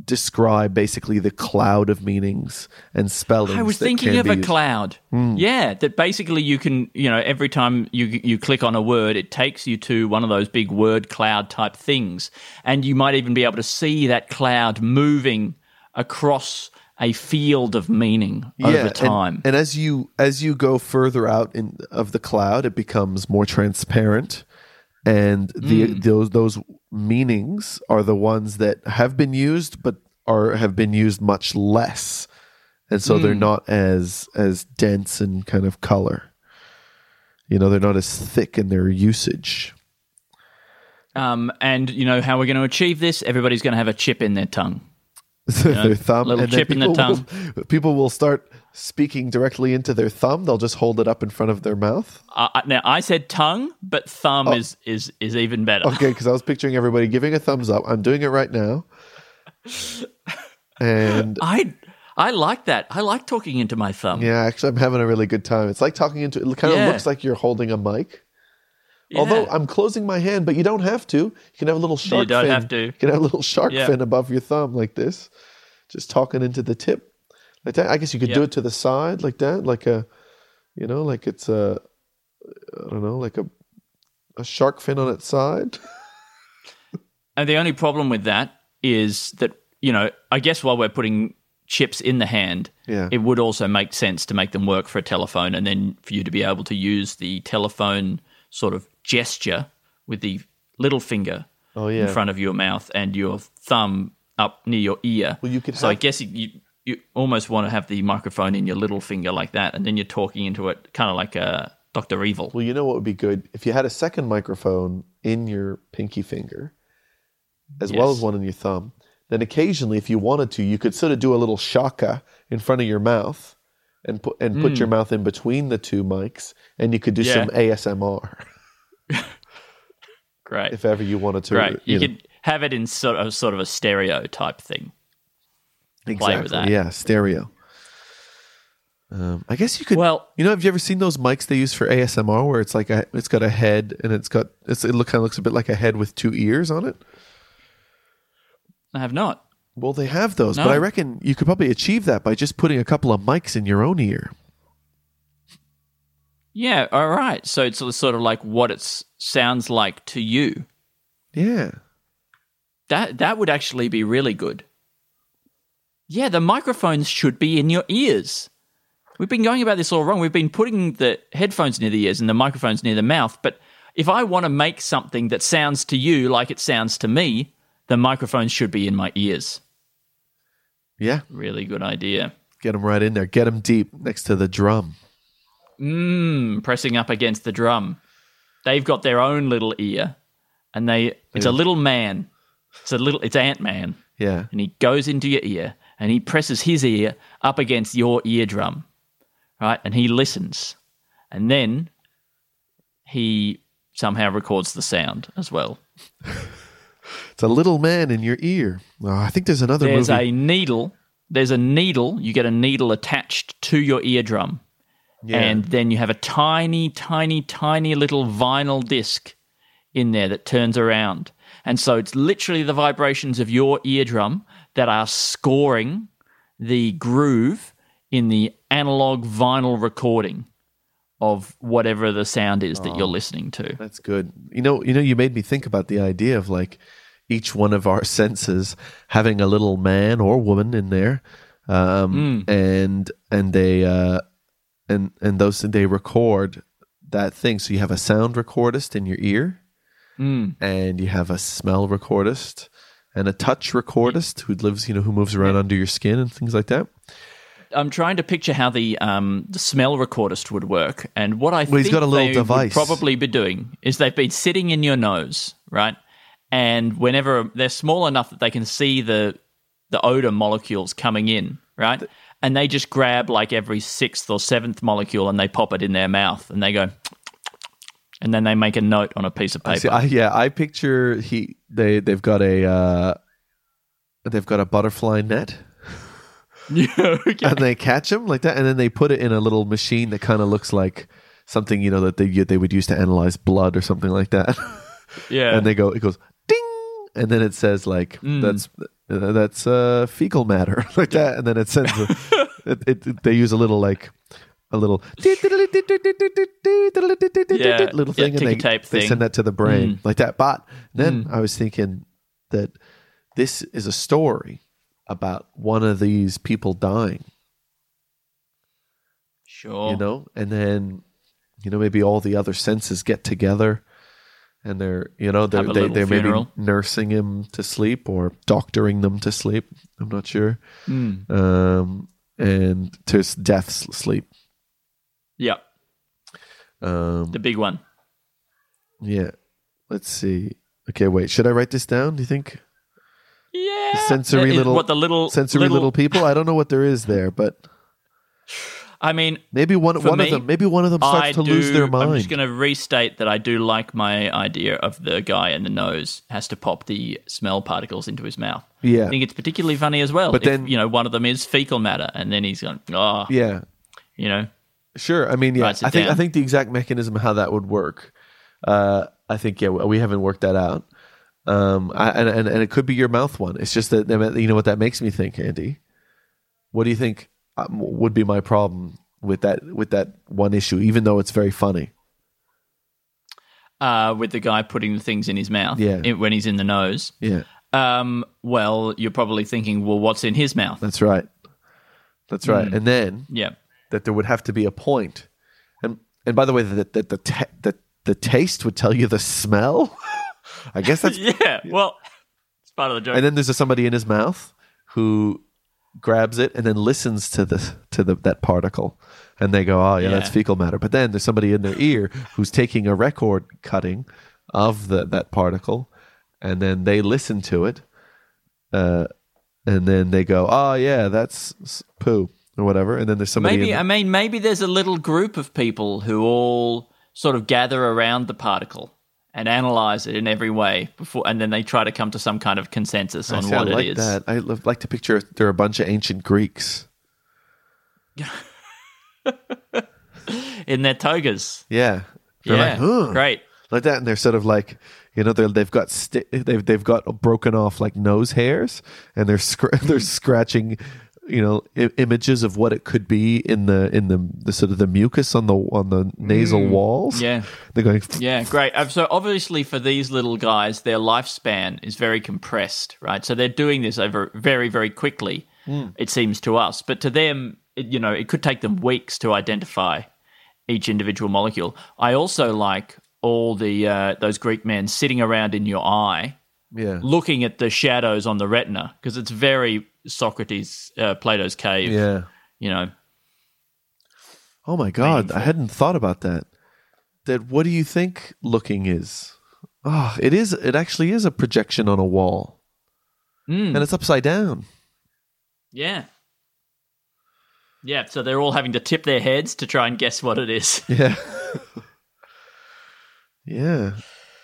Speaker 2: describe basically the cloud of meanings and spellings
Speaker 3: I was thinking of a
Speaker 2: used.
Speaker 3: cloud. Hmm. Yeah, that basically you can, you know, every time you you click on a word, it takes you to one of those big word cloud type things, and you might even be able to see that cloud moving across a field of meaning over
Speaker 2: and-
Speaker 3: time.
Speaker 2: And, as you as you go further out in of the cloud, it becomes more transparent, and the
Speaker 3: Hmm.
Speaker 2: those those meanings are the ones that have been used, but are have been used much less, and so
Speaker 3: Hmm.
Speaker 2: they're not as as dense and kind of color. You know, they're not as thick in their usage.
Speaker 3: um, and you know how we're going to achieve this? Everybody's going to have a chip in their tongue. (laughs)
Speaker 2: their thumb,
Speaker 3: little
Speaker 2: and
Speaker 3: chip in the
Speaker 2: people will- (laughs) people will start speaking directly into their thumb. They'll just hold it up in front of their mouth.
Speaker 3: Uh, uh, now I said tongue, but thumb
Speaker 2: Oh.
Speaker 3: is is is even better.
Speaker 2: Okay, because I was picturing everybody giving a thumbs up. I'm doing it right now. (laughs) And
Speaker 3: I I like that. I like talking into my thumb.
Speaker 2: yeah, actually, I'm having a really good time. It's like talking into it, kind of
Speaker 3: Yeah.
Speaker 2: looks like you're holding a mic.
Speaker 3: Yeah.
Speaker 2: Although I'm closing my hand, but you don't have to. You can have a little shark You
Speaker 3: don't
Speaker 2: fin.
Speaker 3: have to.
Speaker 2: You can have a little shark
Speaker 3: Yeah.
Speaker 2: fin above your thumb like this, just talking into the tip like that. I guess you could do it to the side like that, like a, you know, like it's a, I don't know, like a, a shark fin on its side. (laughs)
Speaker 3: And the only problem with that is that, you know, I guess while we're putting chips in the hand,
Speaker 2: Yeah.
Speaker 3: it would also make sense to make them work for a telephone and then for you to be able to use the telephone sort of gesture with the little finger
Speaker 2: Oh yeah.
Speaker 3: in front of your mouth and your thumb up near your ear.
Speaker 2: Well, you could
Speaker 3: so I guess you, you almost want to have the microphone in your little finger like that, and then you're talking into it, kind of like a Doctor Evil.
Speaker 2: Well, you know what would be good if you had a second microphone in your pinky finger, as well as one in your thumb. Then occasionally, if you wanted to, you could sort of do a little shaka in front of your mouth, and put and put your mouth in between the two mics, and you could do
Speaker 3: Hmm. Yeah.
Speaker 2: some ASMR (laughs) (laughs)
Speaker 3: Great,
Speaker 2: if ever you wanted to.
Speaker 3: great. You,
Speaker 2: know.
Speaker 3: could have it in sort of sort of a stereo type thing. play with that.
Speaker 2: Yeah, stereo. Um, I guess you could.
Speaker 3: Well-
Speaker 2: you know, have you ever seen those mics they use for ASMR, where it's like a, it's got a head and it's got it's, it look kind of looks a bit like a head with two ears on it.
Speaker 3: I have not.
Speaker 2: Well, they have those, but I reckon you could probably achieve that by just putting a couple of mics in your own ear.
Speaker 3: Yeah, all right. So it's sort of like what it sounds like to you.
Speaker 2: Yeah.
Speaker 3: That that would actually be really good. Yeah, the microphones should be in your ears. We've been going about this all wrong. We've been putting the headphones near the ears and the microphones near the mouth. But if I want to make something that sounds to you like it sounds to me, the microphones should be in my ears.
Speaker 2: Yeah,
Speaker 3: Really good idea.
Speaker 2: get them right in there. Get them deep next to the drum.
Speaker 3: Mmm, pressing up against the drum. They've got their own little ear, and they it's a mm. little man. It's a little it's Ant Man,
Speaker 2: Yeah,
Speaker 3: and he goes into your ear and he presses his ear up against your eardrum, right? And he listens, and then he somehow records the sound as well. (laughs)
Speaker 2: it's a little man in your ear. Oh, I think there's another
Speaker 3: There's
Speaker 2: movie.
Speaker 3: a needle. There's a needle. You get a needle attached to your eardrum.
Speaker 2: Yeah.
Speaker 3: And then you have a tiny, tiny, tiny little vinyl disc in there that turns around. And so it's literally the vibrations of your eardrum that are scoring the groove in the analog vinyl recording of whatever the sound is that you're listening to.
Speaker 2: That's good. You know, you know, you made me think about the idea of like each one of our (laughs) senses having a little man or woman in there, um, and and they uh, and and those they record that thing. So you have a sound recordist in your ear, and you have a smell recordist and a touch recordist who lives, you know, who moves around under your skin and things like that.
Speaker 3: I'm trying to picture how the um, the smell recordist would work, and what I
Speaker 2: Well,
Speaker 3: think
Speaker 2: got a little
Speaker 3: they
Speaker 2: device.
Speaker 3: would probably be doing is they've been sitting in your nose, right? And whenever they're small enough that they can see the the odor molecules coming in, right? And they just grab like every sixth or seventh molecule and they pop it in their mouth and they go, and then they make a note on a piece of paper.
Speaker 2: I, yeah, I picture he they they've got a uh, they've got a butterfly net. (laughs)
Speaker 3: yeah, okay.
Speaker 2: and they catch them like that, and then they put it in a little machine that kind of looks like something you know that they they would use to analyze blood or something like that.
Speaker 3: yeah. (laughs)
Speaker 2: and they go, it goes ding, and then it says like
Speaker 3: Mm.
Speaker 2: that's that's uh, fecal matter (laughs) like that, and then it sends a, (laughs) it, it, They use a little like a little (laughs) little
Speaker 3: yeah,
Speaker 2: thing, and they, they
Speaker 3: thing.
Speaker 2: send that to the brain
Speaker 3: Mm.
Speaker 2: like that. But then I was thinking that this is a story about one of these people dying
Speaker 3: sure.
Speaker 2: you know and then you know maybe all the other senses get together and they're you know they're they, they're maybe nursing him to sleep or doctoring them to sleep. I'm not sure.
Speaker 3: Mm.
Speaker 2: um and to s- death sleep.
Speaker 3: Yeah,
Speaker 2: um
Speaker 3: the big one.
Speaker 2: yeah. Let's see. Okay wait. Should i write this down do you think?
Speaker 3: Yeah,
Speaker 2: sensory
Speaker 3: Is-
Speaker 2: little
Speaker 3: what the little
Speaker 2: sensory little, people? I don't know what there is there but (sighs) (sighs) (sighs)
Speaker 3: I mean,
Speaker 2: maybe one one
Speaker 3: me,
Speaker 2: of them maybe one of them starts
Speaker 3: I
Speaker 2: to
Speaker 3: do,
Speaker 2: lose their mind.
Speaker 3: I'm just going to restate that I do like my idea of the guy in the nose has to pop the smell particles into his mouth.
Speaker 2: Yeah.
Speaker 3: I think it's particularly funny as well.
Speaker 2: But
Speaker 3: if,
Speaker 2: then-
Speaker 3: you know, one of them is fecal matter, and then he's going, oh,
Speaker 2: yeah
Speaker 3: you know,
Speaker 2: Sure. I mean, yeah. I think I think the exact mechanism of how that would work. Uh, I think yeah, we haven't worked that out. Um, I, and, and and it could be your mouth one. It's just that you know what that makes me think, Andy. What do you think would be my problem with that with that one issue? Even though it's very funny.
Speaker 3: uh, with the guy putting the things in his mouth
Speaker 2: Yeah.
Speaker 3: in- when he's in the nose.
Speaker 2: Yeah,
Speaker 3: Um, well, you're probably thinking, well, what's in his mouth?
Speaker 2: that's right. That's right.
Speaker 3: Hmm.
Speaker 2: And then
Speaker 3: Yeah.
Speaker 2: that there would have to be a point. And and by the way, that that the the the taste would tell you the smell. (laughs) I guess that's (laughs)
Speaker 3: Yeah. Well, it's part of the joke.
Speaker 2: and then there's a, somebody in his mouth who grabs it and then listens to the to the that particle. And they go oh yeah, that's fecal matter. But then there's somebody in their ear who's taking a record cutting of the that particle and then they listen to it uh and then they go oh yeah that's poo or whatever. And then there's somebody
Speaker 3: Maybe
Speaker 2: in
Speaker 3: I mean maybe there's a little group of people who all sort of gather around the particle and analyze it in every way before, and then they try to come to some kind of consensus on
Speaker 2: See, I
Speaker 3: what
Speaker 2: like
Speaker 3: it is.
Speaker 2: that I lo- like to picture there are a bunch of ancient Greeks (laughs)
Speaker 3: in their togas.
Speaker 2: yeah They're
Speaker 3: yeah,
Speaker 2: like, "Huh."
Speaker 3: great.
Speaker 2: like that, and they're sort of like, you know, they're, they've got sti- they've they've got broken off like nose hairs, and they're scr- (laughs) they're scratching, you know I- images of what it could be in the in the, the sort of the mucus on the on the nasal walls.
Speaker 3: Mm. Yeah.
Speaker 2: they're going.
Speaker 3: Yeah, great. Uh, So obviously, for these little guys, their lifespan is very compressed, right? So they're doing this over very, very quickly. It seems to us, but to them, it, you know, it could take them weeks to identify each individual molecule. I also like all the uh, those Greek men sitting around in your eye,
Speaker 2: Yeah,
Speaker 3: looking at the shadows on the retina, because it's very Socrates, uh, Plato's cave.
Speaker 2: yeah.
Speaker 3: You know,
Speaker 2: Oh my god, I hadn't thought about that. That what do you think looking is? Oh, it is. It actually is a projection on a wall,
Speaker 3: Mm.
Speaker 2: and it's upside down.
Speaker 3: yeah. Yeah, so they're all having to tip their heads to try and guess what it is. (laughs)
Speaker 2: Yeah. yeah.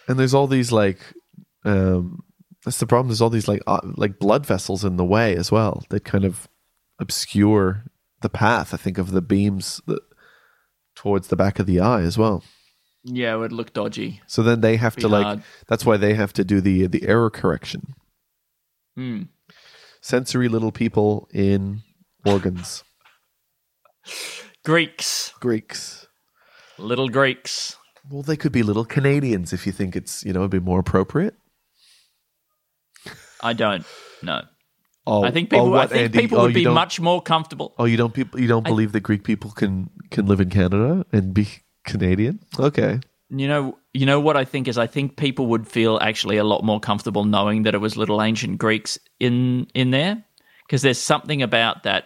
Speaker 2: And there's all these like um that's the problem there's all these like uh, like blood vessels in the way as well that kind of obscure the path I think of the beams that, towards the back of the eye as well.
Speaker 3: Yeah, it would look dodgy.
Speaker 2: So then they have
Speaker 3: Be
Speaker 2: to like
Speaker 3: hard.
Speaker 2: that's why they have to do the the error correction.
Speaker 3: Hmm.
Speaker 2: Sensory little people in organs.
Speaker 3: Greeks,
Speaker 2: Greeks.
Speaker 3: little Greeks.
Speaker 2: Well, they could be little Canadians if you think it's, you know, it'd be more appropriate.
Speaker 3: I don't know.
Speaker 2: Oh,
Speaker 3: I think
Speaker 2: oh,
Speaker 3: people. I think
Speaker 2: Andy?
Speaker 3: people
Speaker 2: Oh,
Speaker 3: would
Speaker 2: you
Speaker 3: be much more comfortable.
Speaker 2: Oh, you don't people you don't believe that Greek people can can live in Canada and be Canadian? Okay.
Speaker 3: You know, you know what I think is. I think people would feel actually a lot more comfortable knowing that it was little ancient Greeks in in there, because there's something about that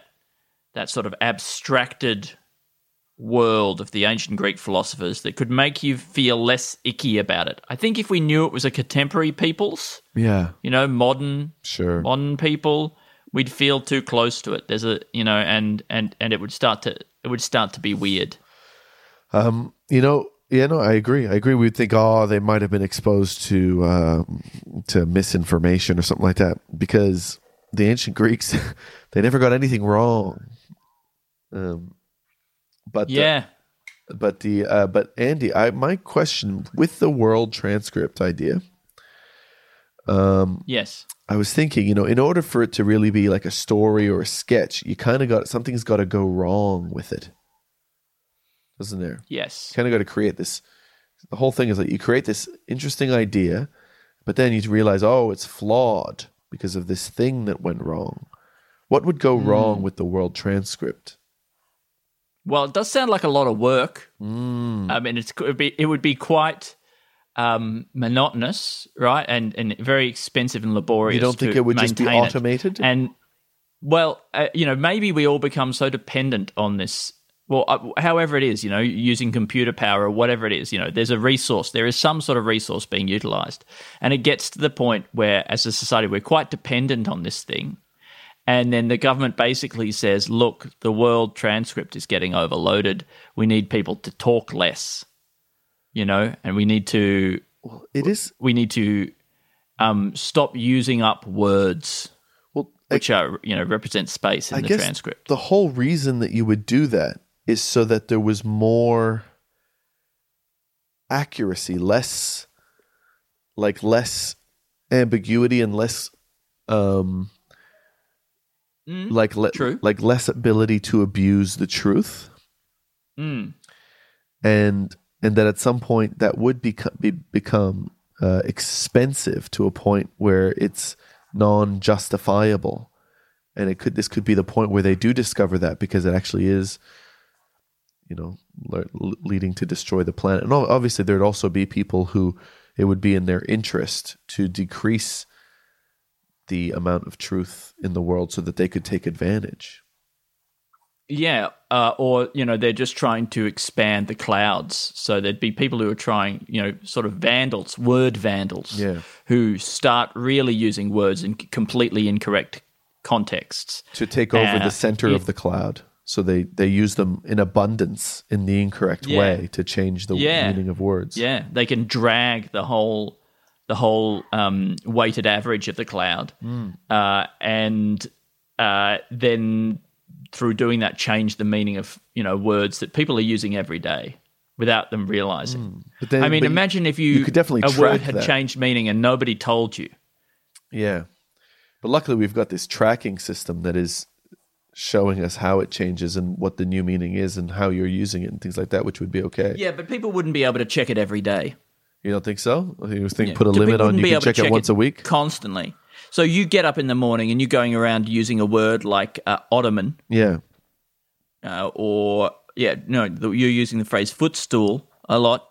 Speaker 3: that sort of abstracted world of the ancient Greek philosophers that could make you feel less icky about it. I think if we knew it was a contemporary people's,
Speaker 2: Yeah,
Speaker 3: you know, modern
Speaker 2: sure.
Speaker 3: modern people, we'd feel too close to it. There's a you know, and and and it would start to it would start to be weird.
Speaker 2: Um, you know, yeah, no, I agree. I agree. We'd think, oh, they might have been exposed to uh, to misinformation or something like that because the ancient Greeks (laughs) they never got anything wrong. Um, but the-
Speaker 3: Yeah.
Speaker 2: but the uh, but Andy, I my question with the world transcript idea. Um,
Speaker 3: Yes.
Speaker 2: I was thinking, you know, in order for it to really be like a story or a sketch, you kind of got something's got to go wrong with it, doesn't there?
Speaker 3: Yes.
Speaker 2: kind of got to create this. The whole thing is that you create this interesting idea, but then you realize, oh, it's flawed because of this thing that went wrong. What would go wrong with the world transcript?
Speaker 3: Well, it does sound like a lot of work. I mean, it's, it would be it would be quite um, monotonous, right? And and very expensive and laborious.
Speaker 2: You don't think it would just be
Speaker 3: maintain it.
Speaker 2: automated?
Speaker 3: And well, uh, you know, maybe we all become so dependent on this. Well, uh, however it is, you know, using computer power or whatever it is, you know, there's a resource. There is some sort of resource being utilized, and it gets to the point where, as a society, we're quite dependent on this thing. And then the government basically says, look, the world transcript is getting overloaded. We need people to talk less, you know, and we need to
Speaker 2: It is
Speaker 3: we need to um, stop using up words
Speaker 2: well.
Speaker 3: which are you know represent space in
Speaker 2: I
Speaker 3: the
Speaker 2: guess
Speaker 3: transcript.
Speaker 2: the whole reason that you would do that is so that there was more accuracy, less like less ambiguity and less um
Speaker 3: Mm,
Speaker 2: like le-
Speaker 3: true.
Speaker 2: like less ability to abuse the truth.
Speaker 3: Mm,
Speaker 2: and and that at some point that would become be, become uh, expensive to a point where it's non-justifiable. And it could this could be the point where they do discover that because it actually is you know le- leading to destroy the planet. And obviously there'd also be people who it would be in their interest to decrease the amount of truth in the world so that they could take advantage
Speaker 3: yeah, uh, or you know they're just trying to expand the clouds. So there'd be people who are trying, you know, sort of vandals, word vandals,
Speaker 2: Yeah.
Speaker 3: who start really using words in completely incorrect contexts.
Speaker 2: to take over
Speaker 3: Uh,
Speaker 2: the center
Speaker 3: yeah.
Speaker 2: of the cloud. So they they use them in abundance in the incorrect
Speaker 3: Yeah.
Speaker 2: way to change the
Speaker 3: Yeah.
Speaker 2: meaning of words.
Speaker 3: Yeah, they can drag the whole the whole um, weighted average of the cloud, uh, and uh, then through doing that, change the meaning of you know words that people are using every day without them realizing.
Speaker 2: But then,
Speaker 3: I mean, imagine if you,
Speaker 2: you could definitely
Speaker 3: a word had
Speaker 2: that.
Speaker 3: changed meaning and nobody told you.
Speaker 2: Yeah, but luckily we've got this tracking system that is showing us how it changes and what the new meaning is and how you're using it and things like that, which would be okay.
Speaker 3: Yeah, but people wouldn't be able to check it every day.
Speaker 2: You don't think so? You think
Speaker 3: Yeah.
Speaker 2: put a
Speaker 3: So
Speaker 2: limit on you can
Speaker 3: to
Speaker 2: check it once a week?
Speaker 3: constantly. So you get up in the morning and you're going around using a word like uh, ottoman,
Speaker 2: Yeah.
Speaker 3: uh, or yeah, no, the- you're using the phrase footstool a lot,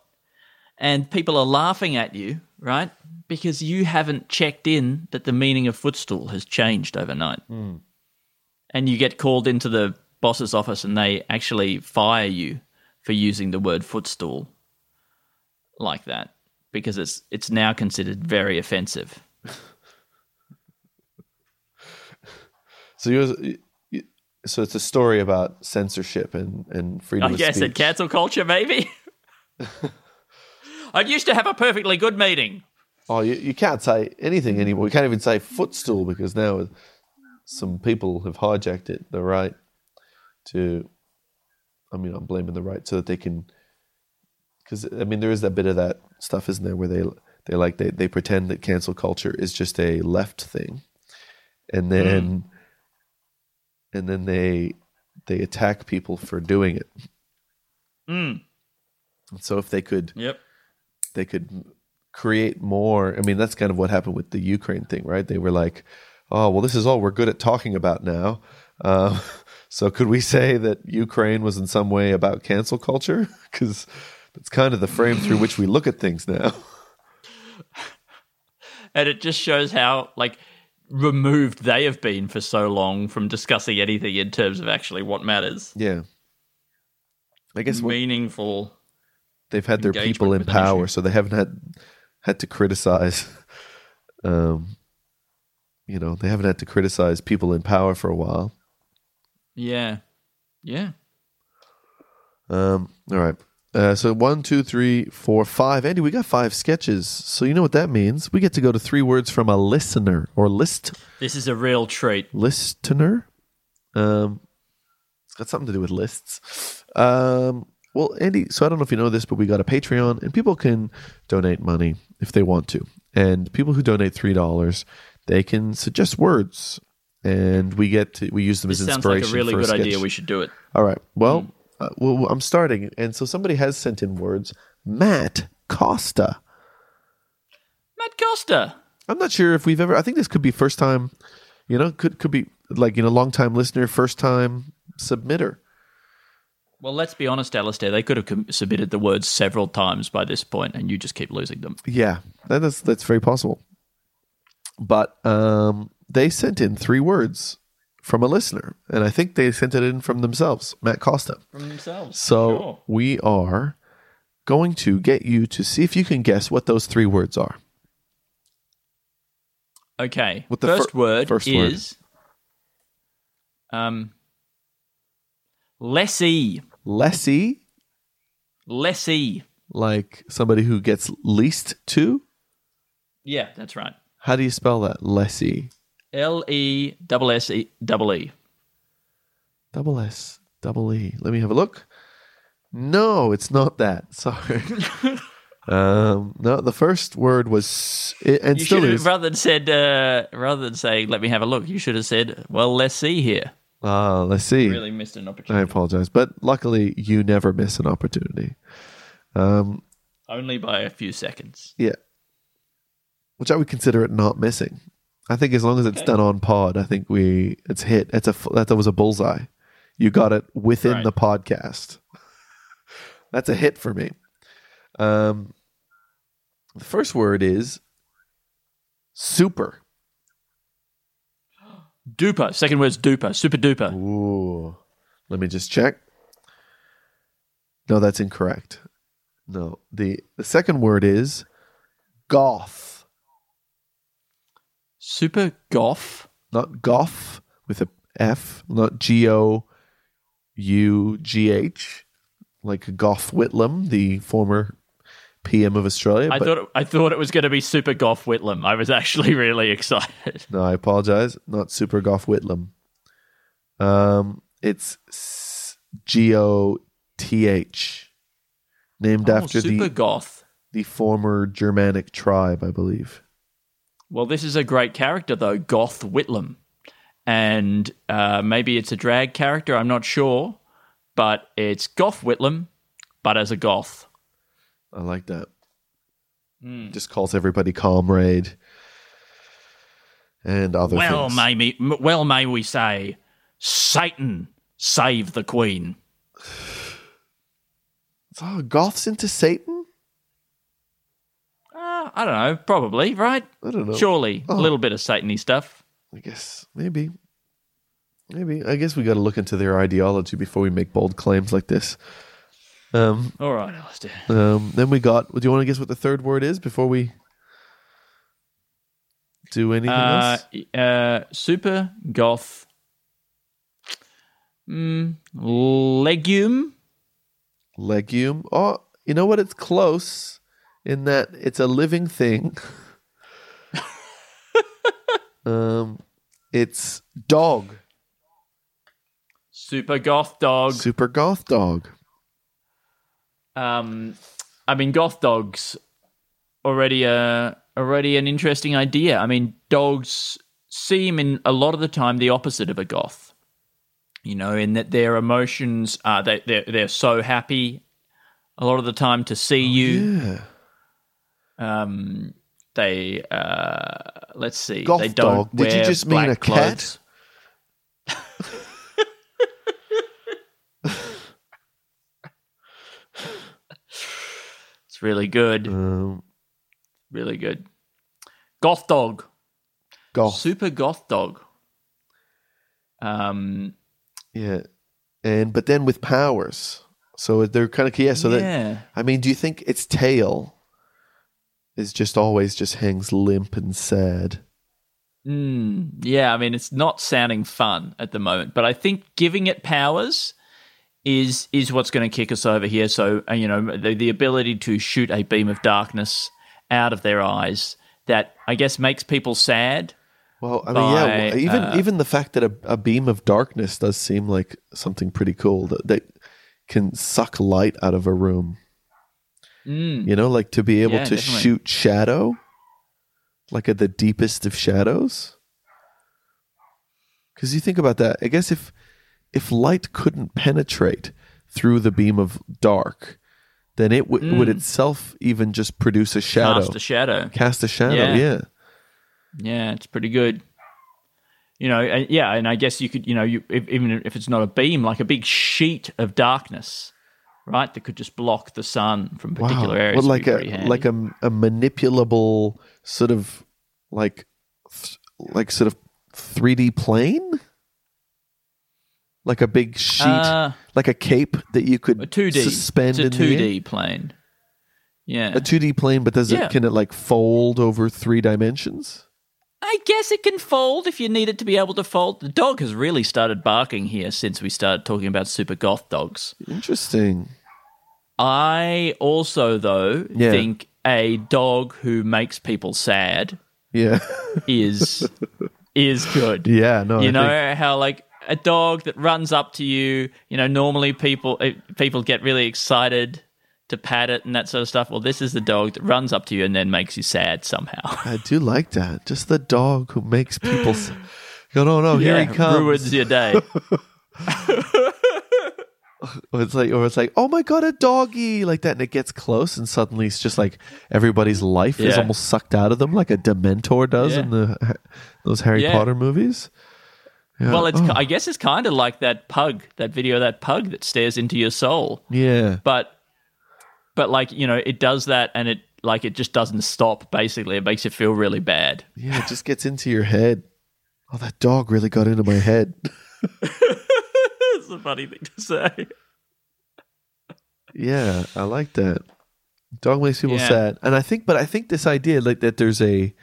Speaker 3: and people are laughing at you, right? Because you haven't checked in that the meaning of footstool has changed overnight, and you get called into the boss's office and they actually fire you for using the word footstool like that because it's it's now considered very offensive.
Speaker 2: So you so it's a story about censorship and, and freedom
Speaker 3: I
Speaker 2: of
Speaker 3: guess
Speaker 2: speech.
Speaker 3: and cancel culture, maybe. (laughs) I used to have a perfectly good meeting.
Speaker 2: Oh, you, you can't say anything anymore. You can't even say footstool because now some people have hijacked it, the right to. I mean, I'm blaming the right so that they can. Because I mean, there is that bit of that stuff, isn't there, where they they like they they pretend that cancel culture is just a left thing, and then and then they they attack people for doing it.
Speaker 3: Mm.
Speaker 2: So if they could
Speaker 3: Yep.
Speaker 2: they could create more. I mean, that's kind of what happened with the Ukraine thing, right? They were like, "Oh, well, this is all we're good at talking about now." Uh, (laughs) so, could we say that Ukraine was in some way about cancel culture? (laughs) Because that's kind of the frame through which we look at things now. (laughs)
Speaker 3: And it just shows how like removed they have been for so long from discussing anything in terms of actually what matters.
Speaker 2: yeah, I guess
Speaker 3: Meaningful.
Speaker 2: they've had their people in power, so they haven't had had to criticize. Um, you know, they haven't had to criticize people in power for a while.
Speaker 3: Yeah. Yeah.
Speaker 2: Um, all right. Uh, so one, two, three, four, five. Andy, we got five sketches. So you know what that means? We get to go to three words from a listener or list
Speaker 3: This is a real treat.
Speaker 2: listener. Um, it's got something to do with lists. Um, well, Andy, so I don't know if you know this, but we got a Patreon, and people can donate money if they want to. And people who donate three dollars, they can suggest words, and we get to, we use them
Speaker 3: This
Speaker 2: as
Speaker 3: sounds like
Speaker 2: inspiration.
Speaker 3: a really
Speaker 2: for
Speaker 3: good
Speaker 2: sketch.
Speaker 3: idea. We should do it.
Speaker 2: All right. Well,
Speaker 3: Hmm.
Speaker 2: Uh, well, I'm starting, and so somebody has sent in words. Matt Costa.
Speaker 3: Matt Costa.
Speaker 2: I'm not sure if we've ever. I think this could be first time. You know, could could be like you know, long time listener, first time submitter.
Speaker 3: Well, let's be honest, Alistair. They could have com- submitted the words several times by this point, and you just keep losing them.
Speaker 2: Yeah, that is that's very possible. But um, they sent in three words from a listener, and I think they sent it in from themselves, Matt Costa.
Speaker 3: From themselves.
Speaker 2: So we are going to get you to see if you can guess what those three words are.
Speaker 3: Okay.
Speaker 2: With the
Speaker 3: first
Speaker 2: fir-
Speaker 3: word
Speaker 2: first word.
Speaker 3: is um lessee.
Speaker 2: Lessee,
Speaker 3: Lessee.
Speaker 2: like somebody who gets leased to.
Speaker 3: Yeah, that's right.
Speaker 2: How do you spell that? Lessee.
Speaker 3: L E double S E double E.
Speaker 2: Double S, double E. Let me have a look. No, it's not that. (laughs) Sorry. um, no, the first word was, it, and
Speaker 3: You
Speaker 2: still
Speaker 3: should
Speaker 2: is.
Speaker 3: rather than said uh, rather than saying let me have a look. You should have said well let's see here.
Speaker 2: Ah, let's see.
Speaker 3: Really missed an opportunity.
Speaker 2: I apologize, but luckily you never miss an opportunity. Um,
Speaker 3: Only by a few seconds.
Speaker 2: yeah, which I would consider it not missing. I think as long as it's
Speaker 3: Okay.
Speaker 2: done on pod, I think we it's hit. It's a that was a bullseye. You got it within
Speaker 3: Right.
Speaker 2: the podcast. (laughs) That's a hit for me. Um, the first word is super. (gasps)
Speaker 3: Duper. Second word's duper. Super duper.
Speaker 2: Ooh. Let me just check. No, that's incorrect. No. The the second word is goth.
Speaker 3: Super goth.
Speaker 2: Not goth with a F, not G O U G H, like Gough Whitlam, the former PM of Australia.
Speaker 3: I
Speaker 2: but-
Speaker 3: thought I thought it was going to be Super Goth Whitlam. I was actually (laughs) really excited.
Speaker 2: No, I apologize. Not Super Gough Whitlam. Um, it's G O T H, named
Speaker 3: Oh,
Speaker 2: after
Speaker 3: Super
Speaker 2: the
Speaker 3: Goth.
Speaker 2: the former Germanic tribe, I believe.
Speaker 3: Well, this is a great character though, Goth Whitlam, and uh, maybe it's a drag character. I'm not sure, but it's Goth Whitlam, but as a goth.
Speaker 2: I like that.
Speaker 3: Hmm.
Speaker 2: Just calls everybody comrade and other
Speaker 3: Well,
Speaker 2: things.
Speaker 3: may me, well, may we say, Satan save the Queen. (sighs)
Speaker 2: oh, goths into Satan?
Speaker 3: I don't know, probably right.
Speaker 2: I don't know.
Speaker 3: Surely
Speaker 2: Oh.
Speaker 3: a little bit of Satany stuff.
Speaker 2: I guess maybe, maybe. I guess we got to look into their ideology before we make bold claims like this. Um,
Speaker 3: All right, Alistair.
Speaker 2: um, then we got. Do you want to guess what the third word is before we do anything
Speaker 3: Uh,
Speaker 2: else?
Speaker 3: uh, super goth. Mm, legume.
Speaker 2: Legume. Oh, you know what? It's close in that it's a living thing. (laughs) um, it's dog.
Speaker 3: Super goth dog.
Speaker 2: Super goth dog.
Speaker 3: Um, I mean, goth dogs already uh already an interesting idea. I mean, dogs seem in a lot of the time the opposite of a goth. You know, in that their emotions are they they're, they're so happy a lot of the time to see you.
Speaker 2: Yeah.
Speaker 3: Um, they uh, let's see,
Speaker 2: Goth
Speaker 3: they don't
Speaker 2: dog. Did you just mean a cat? (laughs)
Speaker 3: it's really good,
Speaker 2: Um,
Speaker 3: really good. Goth dog,
Speaker 2: goth.
Speaker 3: super goth dog. Um,
Speaker 2: Yeah. And but then with powers. So they're kind of yeah, so that. I mean, do you think its tail is just always just hangs limp and sad?
Speaker 3: Mm, yeah, I mean, it's not sounding fun at the moment, but I think giving it powers is is what's going to kick us over here. So, uh, you know, the, the ability to shoot a beam of darkness out of their eyes that I guess makes people sad.
Speaker 2: Well, I mean, yeah,
Speaker 3: By,
Speaker 2: well, even
Speaker 3: uh,
Speaker 2: even the fact that a, a beam of darkness does seem like something pretty cool that, that can suck light out of a room.
Speaker 3: Mm,
Speaker 2: You know, like to be able
Speaker 3: Yeah,
Speaker 2: to
Speaker 3: definitely.
Speaker 2: shoot shadow, like at the deepest of shadows. Because you think about that, I guess if if light couldn't penetrate through the beam of dark, then it w- would
Speaker 3: Mm.
Speaker 2: itself even just produce a shadow,
Speaker 3: Cast a shadow.
Speaker 2: cast a shadow.
Speaker 3: Yeah.
Speaker 2: Yeah,
Speaker 3: Yeah, it's pretty good. You know, uh, yeah, and I guess you could, you know, you if, even if it's not a beam, like a big sheet of darkness, right, that could just block the sun from particular areas.
Speaker 2: Well, like a like a, a manipulable sort of like th- like sort of three D plane, like a big sheet,
Speaker 3: Uh,
Speaker 2: like a cape that you could
Speaker 3: a two D
Speaker 2: suspend
Speaker 3: It's a
Speaker 2: in
Speaker 3: two D plane. Yeah,
Speaker 2: A two D plane, but does
Speaker 3: Yeah.
Speaker 2: it can it like fold over three dimensions?
Speaker 3: I guess it can fold if you need it to be able to fold. The dog has really started barking here since we started talking about super goth dogs.
Speaker 2: Interesting.
Speaker 3: I also, though,
Speaker 2: Yeah.
Speaker 3: think a dog who makes people sad
Speaker 2: Yeah,
Speaker 3: is is good. (laughs)
Speaker 2: yeah. No,
Speaker 3: you
Speaker 2: I
Speaker 3: know
Speaker 2: think-
Speaker 3: how like a dog that runs up to you. You know, normally people eh, people get really excited to pat it and that sort of stuff. Well, this is the dog that runs up to you and then makes you sad somehow. (laughs)
Speaker 2: I do like that. Just the dog who makes people (laughs) go, no, no, here he comes.
Speaker 3: ruins your day. (laughs)
Speaker 2: Or it's like, or it's like, oh my god, a doggy, like that, and it gets close, and suddenly it's just like everybody's life is
Speaker 3: Yeah.
Speaker 2: almost sucked out of them, like a Dementor does
Speaker 3: Yeah.
Speaker 2: in the those Harry
Speaker 3: Yeah.
Speaker 2: Potter movies. Yeah.
Speaker 3: Well, it's
Speaker 2: Oh,
Speaker 3: I guess it's kind of like that pug, that video, of that pug that stares into your soul.
Speaker 2: yeah,
Speaker 3: But but like you know, it does that and it like it just doesn't stop. Basically, it makes you feel really bad.
Speaker 2: yeah, it just gets into your head. Oh, that dog really got into my head. (laughs)
Speaker 3: It's a funny thing to say. (laughs)
Speaker 2: yeah, I like that. Dog makes people
Speaker 3: Yeah.
Speaker 2: sad, and I think, but I think this idea, like that, there's a,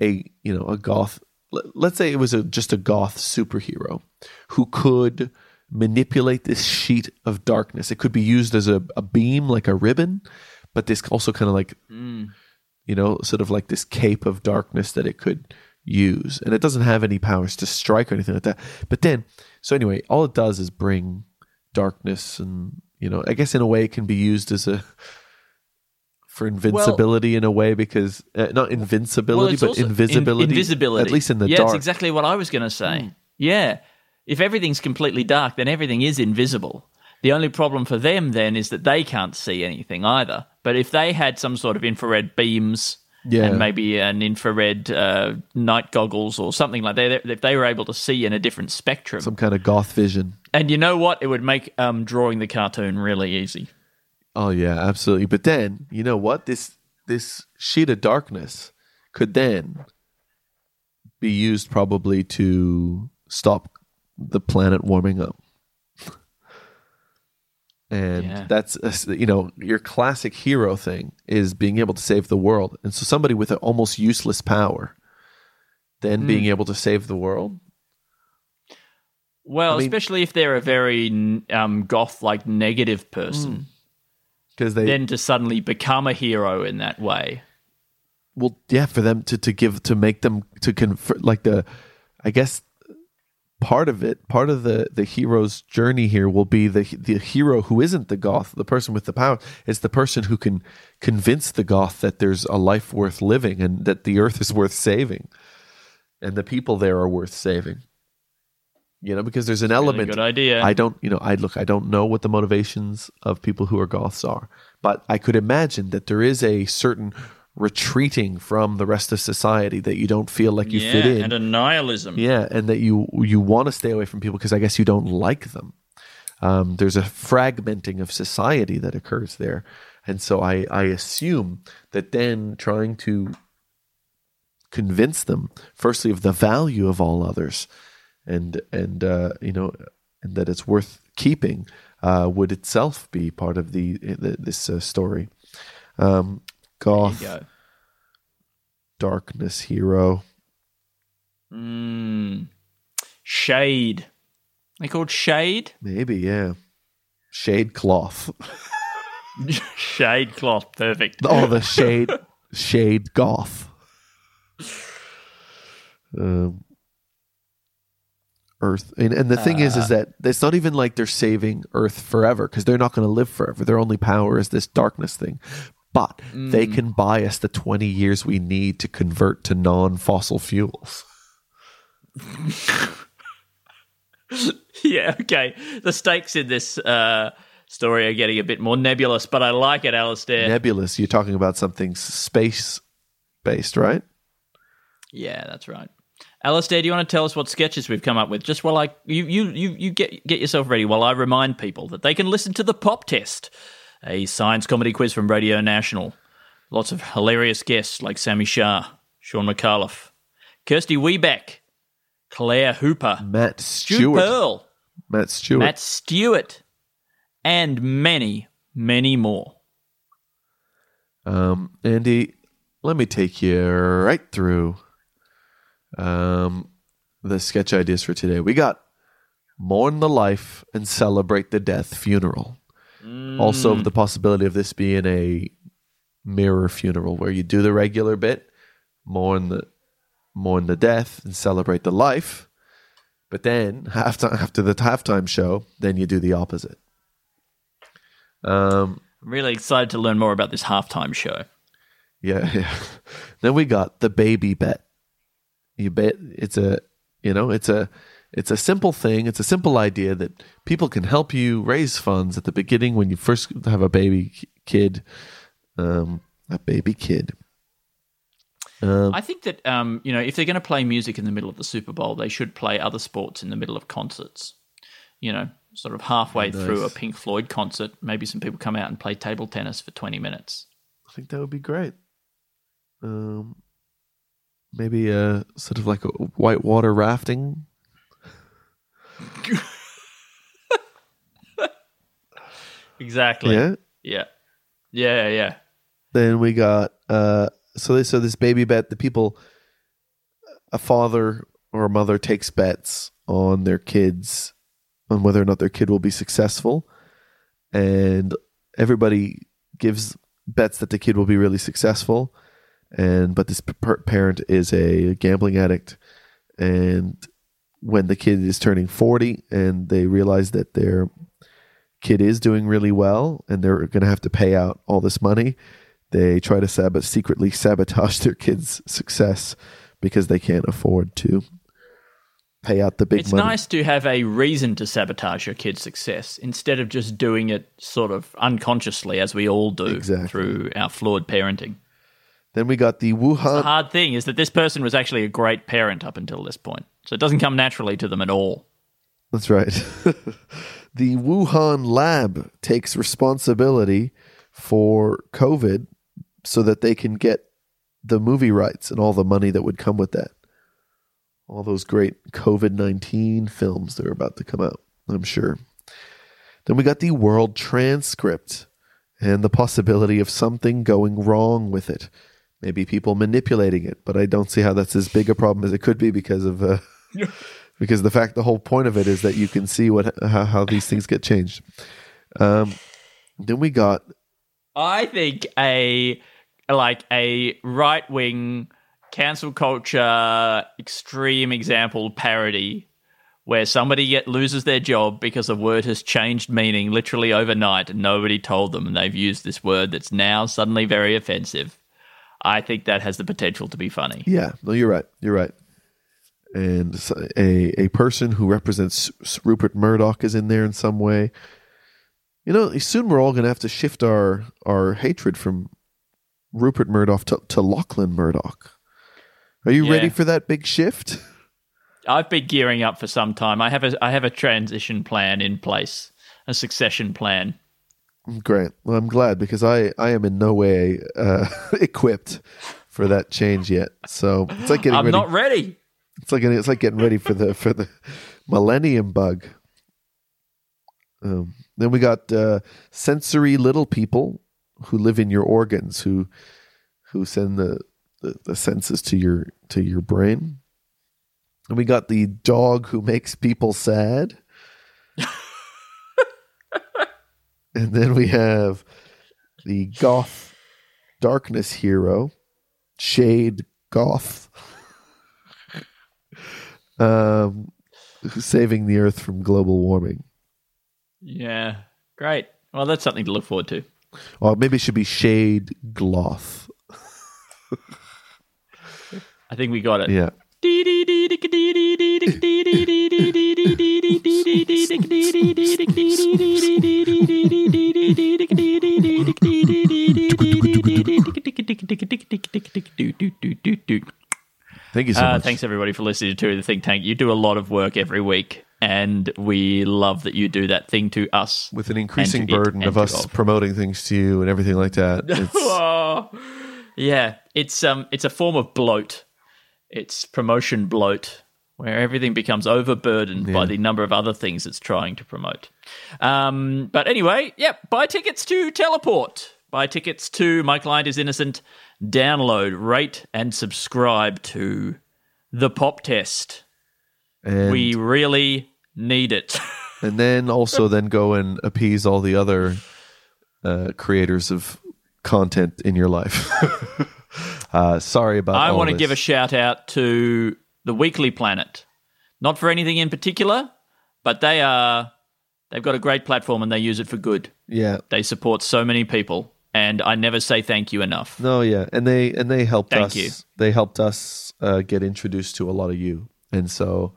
Speaker 2: a you know, a goth. let- Let's say it was a just a goth superhero who could manipulate this sheet of darkness. It could be used as a, a beam, like a ribbon, but this also kind of like, mm. you know, sort of like this cape of darkness that it could use. And it doesn't have any powers to strike or anything like that. But then, so anyway, all it does is bring darkness and, you know, I guess in a way it can be used as a, for invincibility in a way because, uh, not invincibility,
Speaker 3: it's
Speaker 2: but
Speaker 3: also in-
Speaker 2: invisibility.
Speaker 3: invisibility.
Speaker 2: At least in the
Speaker 3: yeah,
Speaker 2: dark.
Speaker 3: it's exactly what I was going to say. Yeah. If everything's completely dark, then everything is invisible. The only problem for them then is that they can't see anything either. But if they had some sort of infrared beams
Speaker 2: Yeah.
Speaker 3: and maybe an infrared uh, night goggles or something like that, if they were able to see in a different spectrum,
Speaker 2: Some kind of goth vision.
Speaker 3: and you know what, it would make um, drawing the cartoon really easy.
Speaker 2: Oh yeah, absolutely. But then, you know what? This this sheet of darkness could then be used probably to stop the planet warming up. And
Speaker 3: Yeah.
Speaker 2: that's a s- you know your classic hero thing is being able to save the world, and so somebody with an almost useless power, then hmm. being able to save the world.
Speaker 3: Well,
Speaker 2: I mean-
Speaker 3: especially if they're a very um, goth like negative person, hmm.
Speaker 2: Because they
Speaker 3: then to suddenly become a hero in that way.
Speaker 2: well yeah for them to to give to make them to convert like the i guess part of it part of the the hero's journey here will be the the hero who isn't the goth the person with the power. It's the person who can convince the goth that there's a life worth living and that the earth is worth saving. And the people there are worth saving. You know because there's an element.
Speaker 3: good idea.
Speaker 2: I don't, you know, I look, I don't know what the motivations of people who are goths are, but I could imagine that there is a certain retreating from the rest of society that you don't feel like you
Speaker 3: yeah,
Speaker 2: fit in.
Speaker 3: and a nihilism.
Speaker 2: yeah, and that you you want to stay away from people because I guess you don't like them. Um, there's a fragmenting of society that occurs there, and so I I assume that then trying to convince them, firstly, of the value of all others, and and uh, you know, and that it's worth keeping, uh, would itself be part of the, the this uh, story. Um, goth
Speaker 3: go.
Speaker 2: darkness hero.
Speaker 3: Mm. Shade. They called Shade?
Speaker 2: Maybe, yeah. Shade cloth. (laughs)
Speaker 3: Shade cloth. Perfect.
Speaker 2: Oh, the shade, shade goth. Um, Earth, and, and the thing is, is that it's not even like they're saving Earth forever because they're not going to live forever. Their only power is this darkness thing, but they can buy us the twenty years we need to convert to non-fossil fuels. (laughs)
Speaker 3: yeah, okay. The stakes in this uh, story are getting a bit more nebulous, but I like it, Alistair.
Speaker 2: Nebulous. You're talking about something space-based, right?
Speaker 3: Yeah, that's right. Alistair, do you want to tell us what sketches we've come up with? Just while I you you you, you get get yourself ready while I remind people that they can listen to the Pop Test, a science comedy quiz from Radio National. Lots of hilarious guests like Sami Shah, Sean McAuliffe, Kirsty Webeck, Claire Hooper,
Speaker 2: Matt
Speaker 3: Jude
Speaker 2: Stewart.
Speaker 3: Pearl,
Speaker 2: Matt Stewart.
Speaker 3: Matt Stewart, and many, many more.
Speaker 2: Um, Andy, let me take you right through um, the sketch ideas for today. We got mourn the life and celebrate the death funeral. Also, the possibility of this being a mirror funeral where you do the regular bit, mourn the mourn the death and celebrate the life, but then (laughs) halftime after the halftime show, then you do the opposite. Um,
Speaker 3: I'm really excited to learn more about this halftime show.
Speaker 2: Yeah, (laughs) yeah. Then we got the baby bet. You bet it's a you know, it's a it's a simple thing. It's a simple idea that people can help you raise funds at the beginning when you first have a baby kid. Um a baby kid. Um,
Speaker 3: I think that um, you know if they're going to play music in the middle of the Super Bowl, they should play other sports in the middle of concerts. You know, sort of halfway through a Pink Floyd concert, maybe some people come out and play table tennis for twenty minutes.
Speaker 2: I think that would be great. Um maybe a sort of like a whitewater rafting.
Speaker 3: Exactly.
Speaker 2: Yeah.
Speaker 3: Yeah. Yeah. Yeah.
Speaker 2: Then we got uh so this so this baby bet the people a father or a mother takes bets on their kids on whether or not their kid will be successful and everybody gives bets that the kid will be really successful and but this per- parent is a gambling addict and when the kid is turning 40 and they realize that their kid is doing really well and they're going to have to pay out all this money they try to sab- secretly sabotage their kids' success because they can't afford to. pay out the big
Speaker 3: It's
Speaker 2: money.
Speaker 3: nice to have a reason to sabotage your kid's success instead of just doing it sort of unconsciously, as we all do
Speaker 2: Exactly.
Speaker 3: through our flawed parenting.
Speaker 2: Then we got the
Speaker 3: The
Speaker 2: Wuhan.
Speaker 3: hard thing is that this person was actually a great parent up until this point. So it doesn't come naturally to them at all.
Speaker 2: That's right. (laughs) the Wuhan lab takes responsibility for COVID so that they can get the movie rights and all the money that would come with that. All those great COVID 19 films that are about to come out, I'm sure. Then we got the world transcript and the possibility of something going wrong with it. Maybe people manipulating it, but I don't see how that's as big a problem as it could be because of uh, (laughs) because the fact the whole point of it is that you can see what how, how these things get changed. Um, then we got
Speaker 3: I think a like a right wing cancel culture extreme example parody where somebody get, loses their job because a word has changed meaning literally overnight and nobody told them and they've used this word that's now suddenly very offensive. I think that has the potential to be funny.
Speaker 2: yeah. No, you're right. You're right. And a a person who represents Rupert Murdoch is in there in some way. You know, soon we're all going to have to shift our our hatred from Rupert Murdoch to, to Lachlan Murdoch. Are you
Speaker 3: Yeah.
Speaker 2: ready for that big shift?
Speaker 3: I've been gearing up for some time. I have a I have a transition plan in place, a succession plan.
Speaker 2: Great. Well, I'm glad because I, I am in no way uh, (laughs) equipped for that change yet. So it's like getting
Speaker 3: I'm
Speaker 2: ready.
Speaker 3: not ready.
Speaker 2: It's like it's like getting ready for the for the millennium bug. Um, then we got uh, sensory little people who live in your organs who who send the, the the senses to your to your brain. And we got the dog who makes people sad. (laughs) and then we have the goth darkness hero, Shade Goth. Um, saving the earth from global warming.
Speaker 3: Yeah, great. Well, that's something to look forward to.
Speaker 2: Or maybe it should be Shade Gloth.
Speaker 3: I think we got it.
Speaker 2: Yeah. (laughs) (laughs) (laughs) Thank you so
Speaker 3: Uh,
Speaker 2: much.
Speaker 3: thanks everybody for listening to the Think Tank. You do a lot of work every week, and we love that you do that thing to us.
Speaker 2: With an increasing
Speaker 3: and to it
Speaker 2: burden of us promoting things to you and everything like that. (laughs) It's,
Speaker 3: Oh, yeah, it's um, it's a form of bloat. It's promotion bloat, where everything becomes overburdened by the number of other things it's trying to promote. Um, but anyway, yeah, buy tickets to Teleport. Buy tickets to My Client Is Innocent. Download, rate, and subscribe to the Pop Test.
Speaker 2: and,
Speaker 3: we really need it. (laughs)
Speaker 2: and then also then go and appease all the other uh, creators of content in your life. (laughs) uh, sorry about
Speaker 3: I want to give a shout out to the Weekly Planet. Not for anything in particular, but they are they've got a great platform and they use it for good.
Speaker 2: yeah.
Speaker 3: They support so many people and I never say thank you enough.
Speaker 2: No, yeah, and they and they helped
Speaker 3: Thank
Speaker 2: us.
Speaker 3: you.
Speaker 2: They helped us uh, get introduced to a lot of you, and so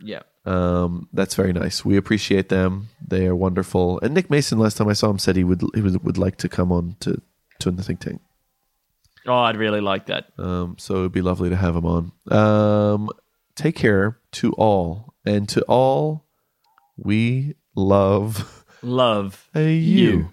Speaker 3: Yeah.
Speaker 2: um, that's very nice. We appreciate them. They are wonderful. And Nick Mason, last time I saw him, said he would he would, would like to come on to to the think tank.
Speaker 3: Oh, I'd really like that.
Speaker 2: Um, so it'd be lovely to have him on. Um, take care to all, and to all, we love
Speaker 3: Love
Speaker 2: a (laughs)
Speaker 3: you.
Speaker 2: you.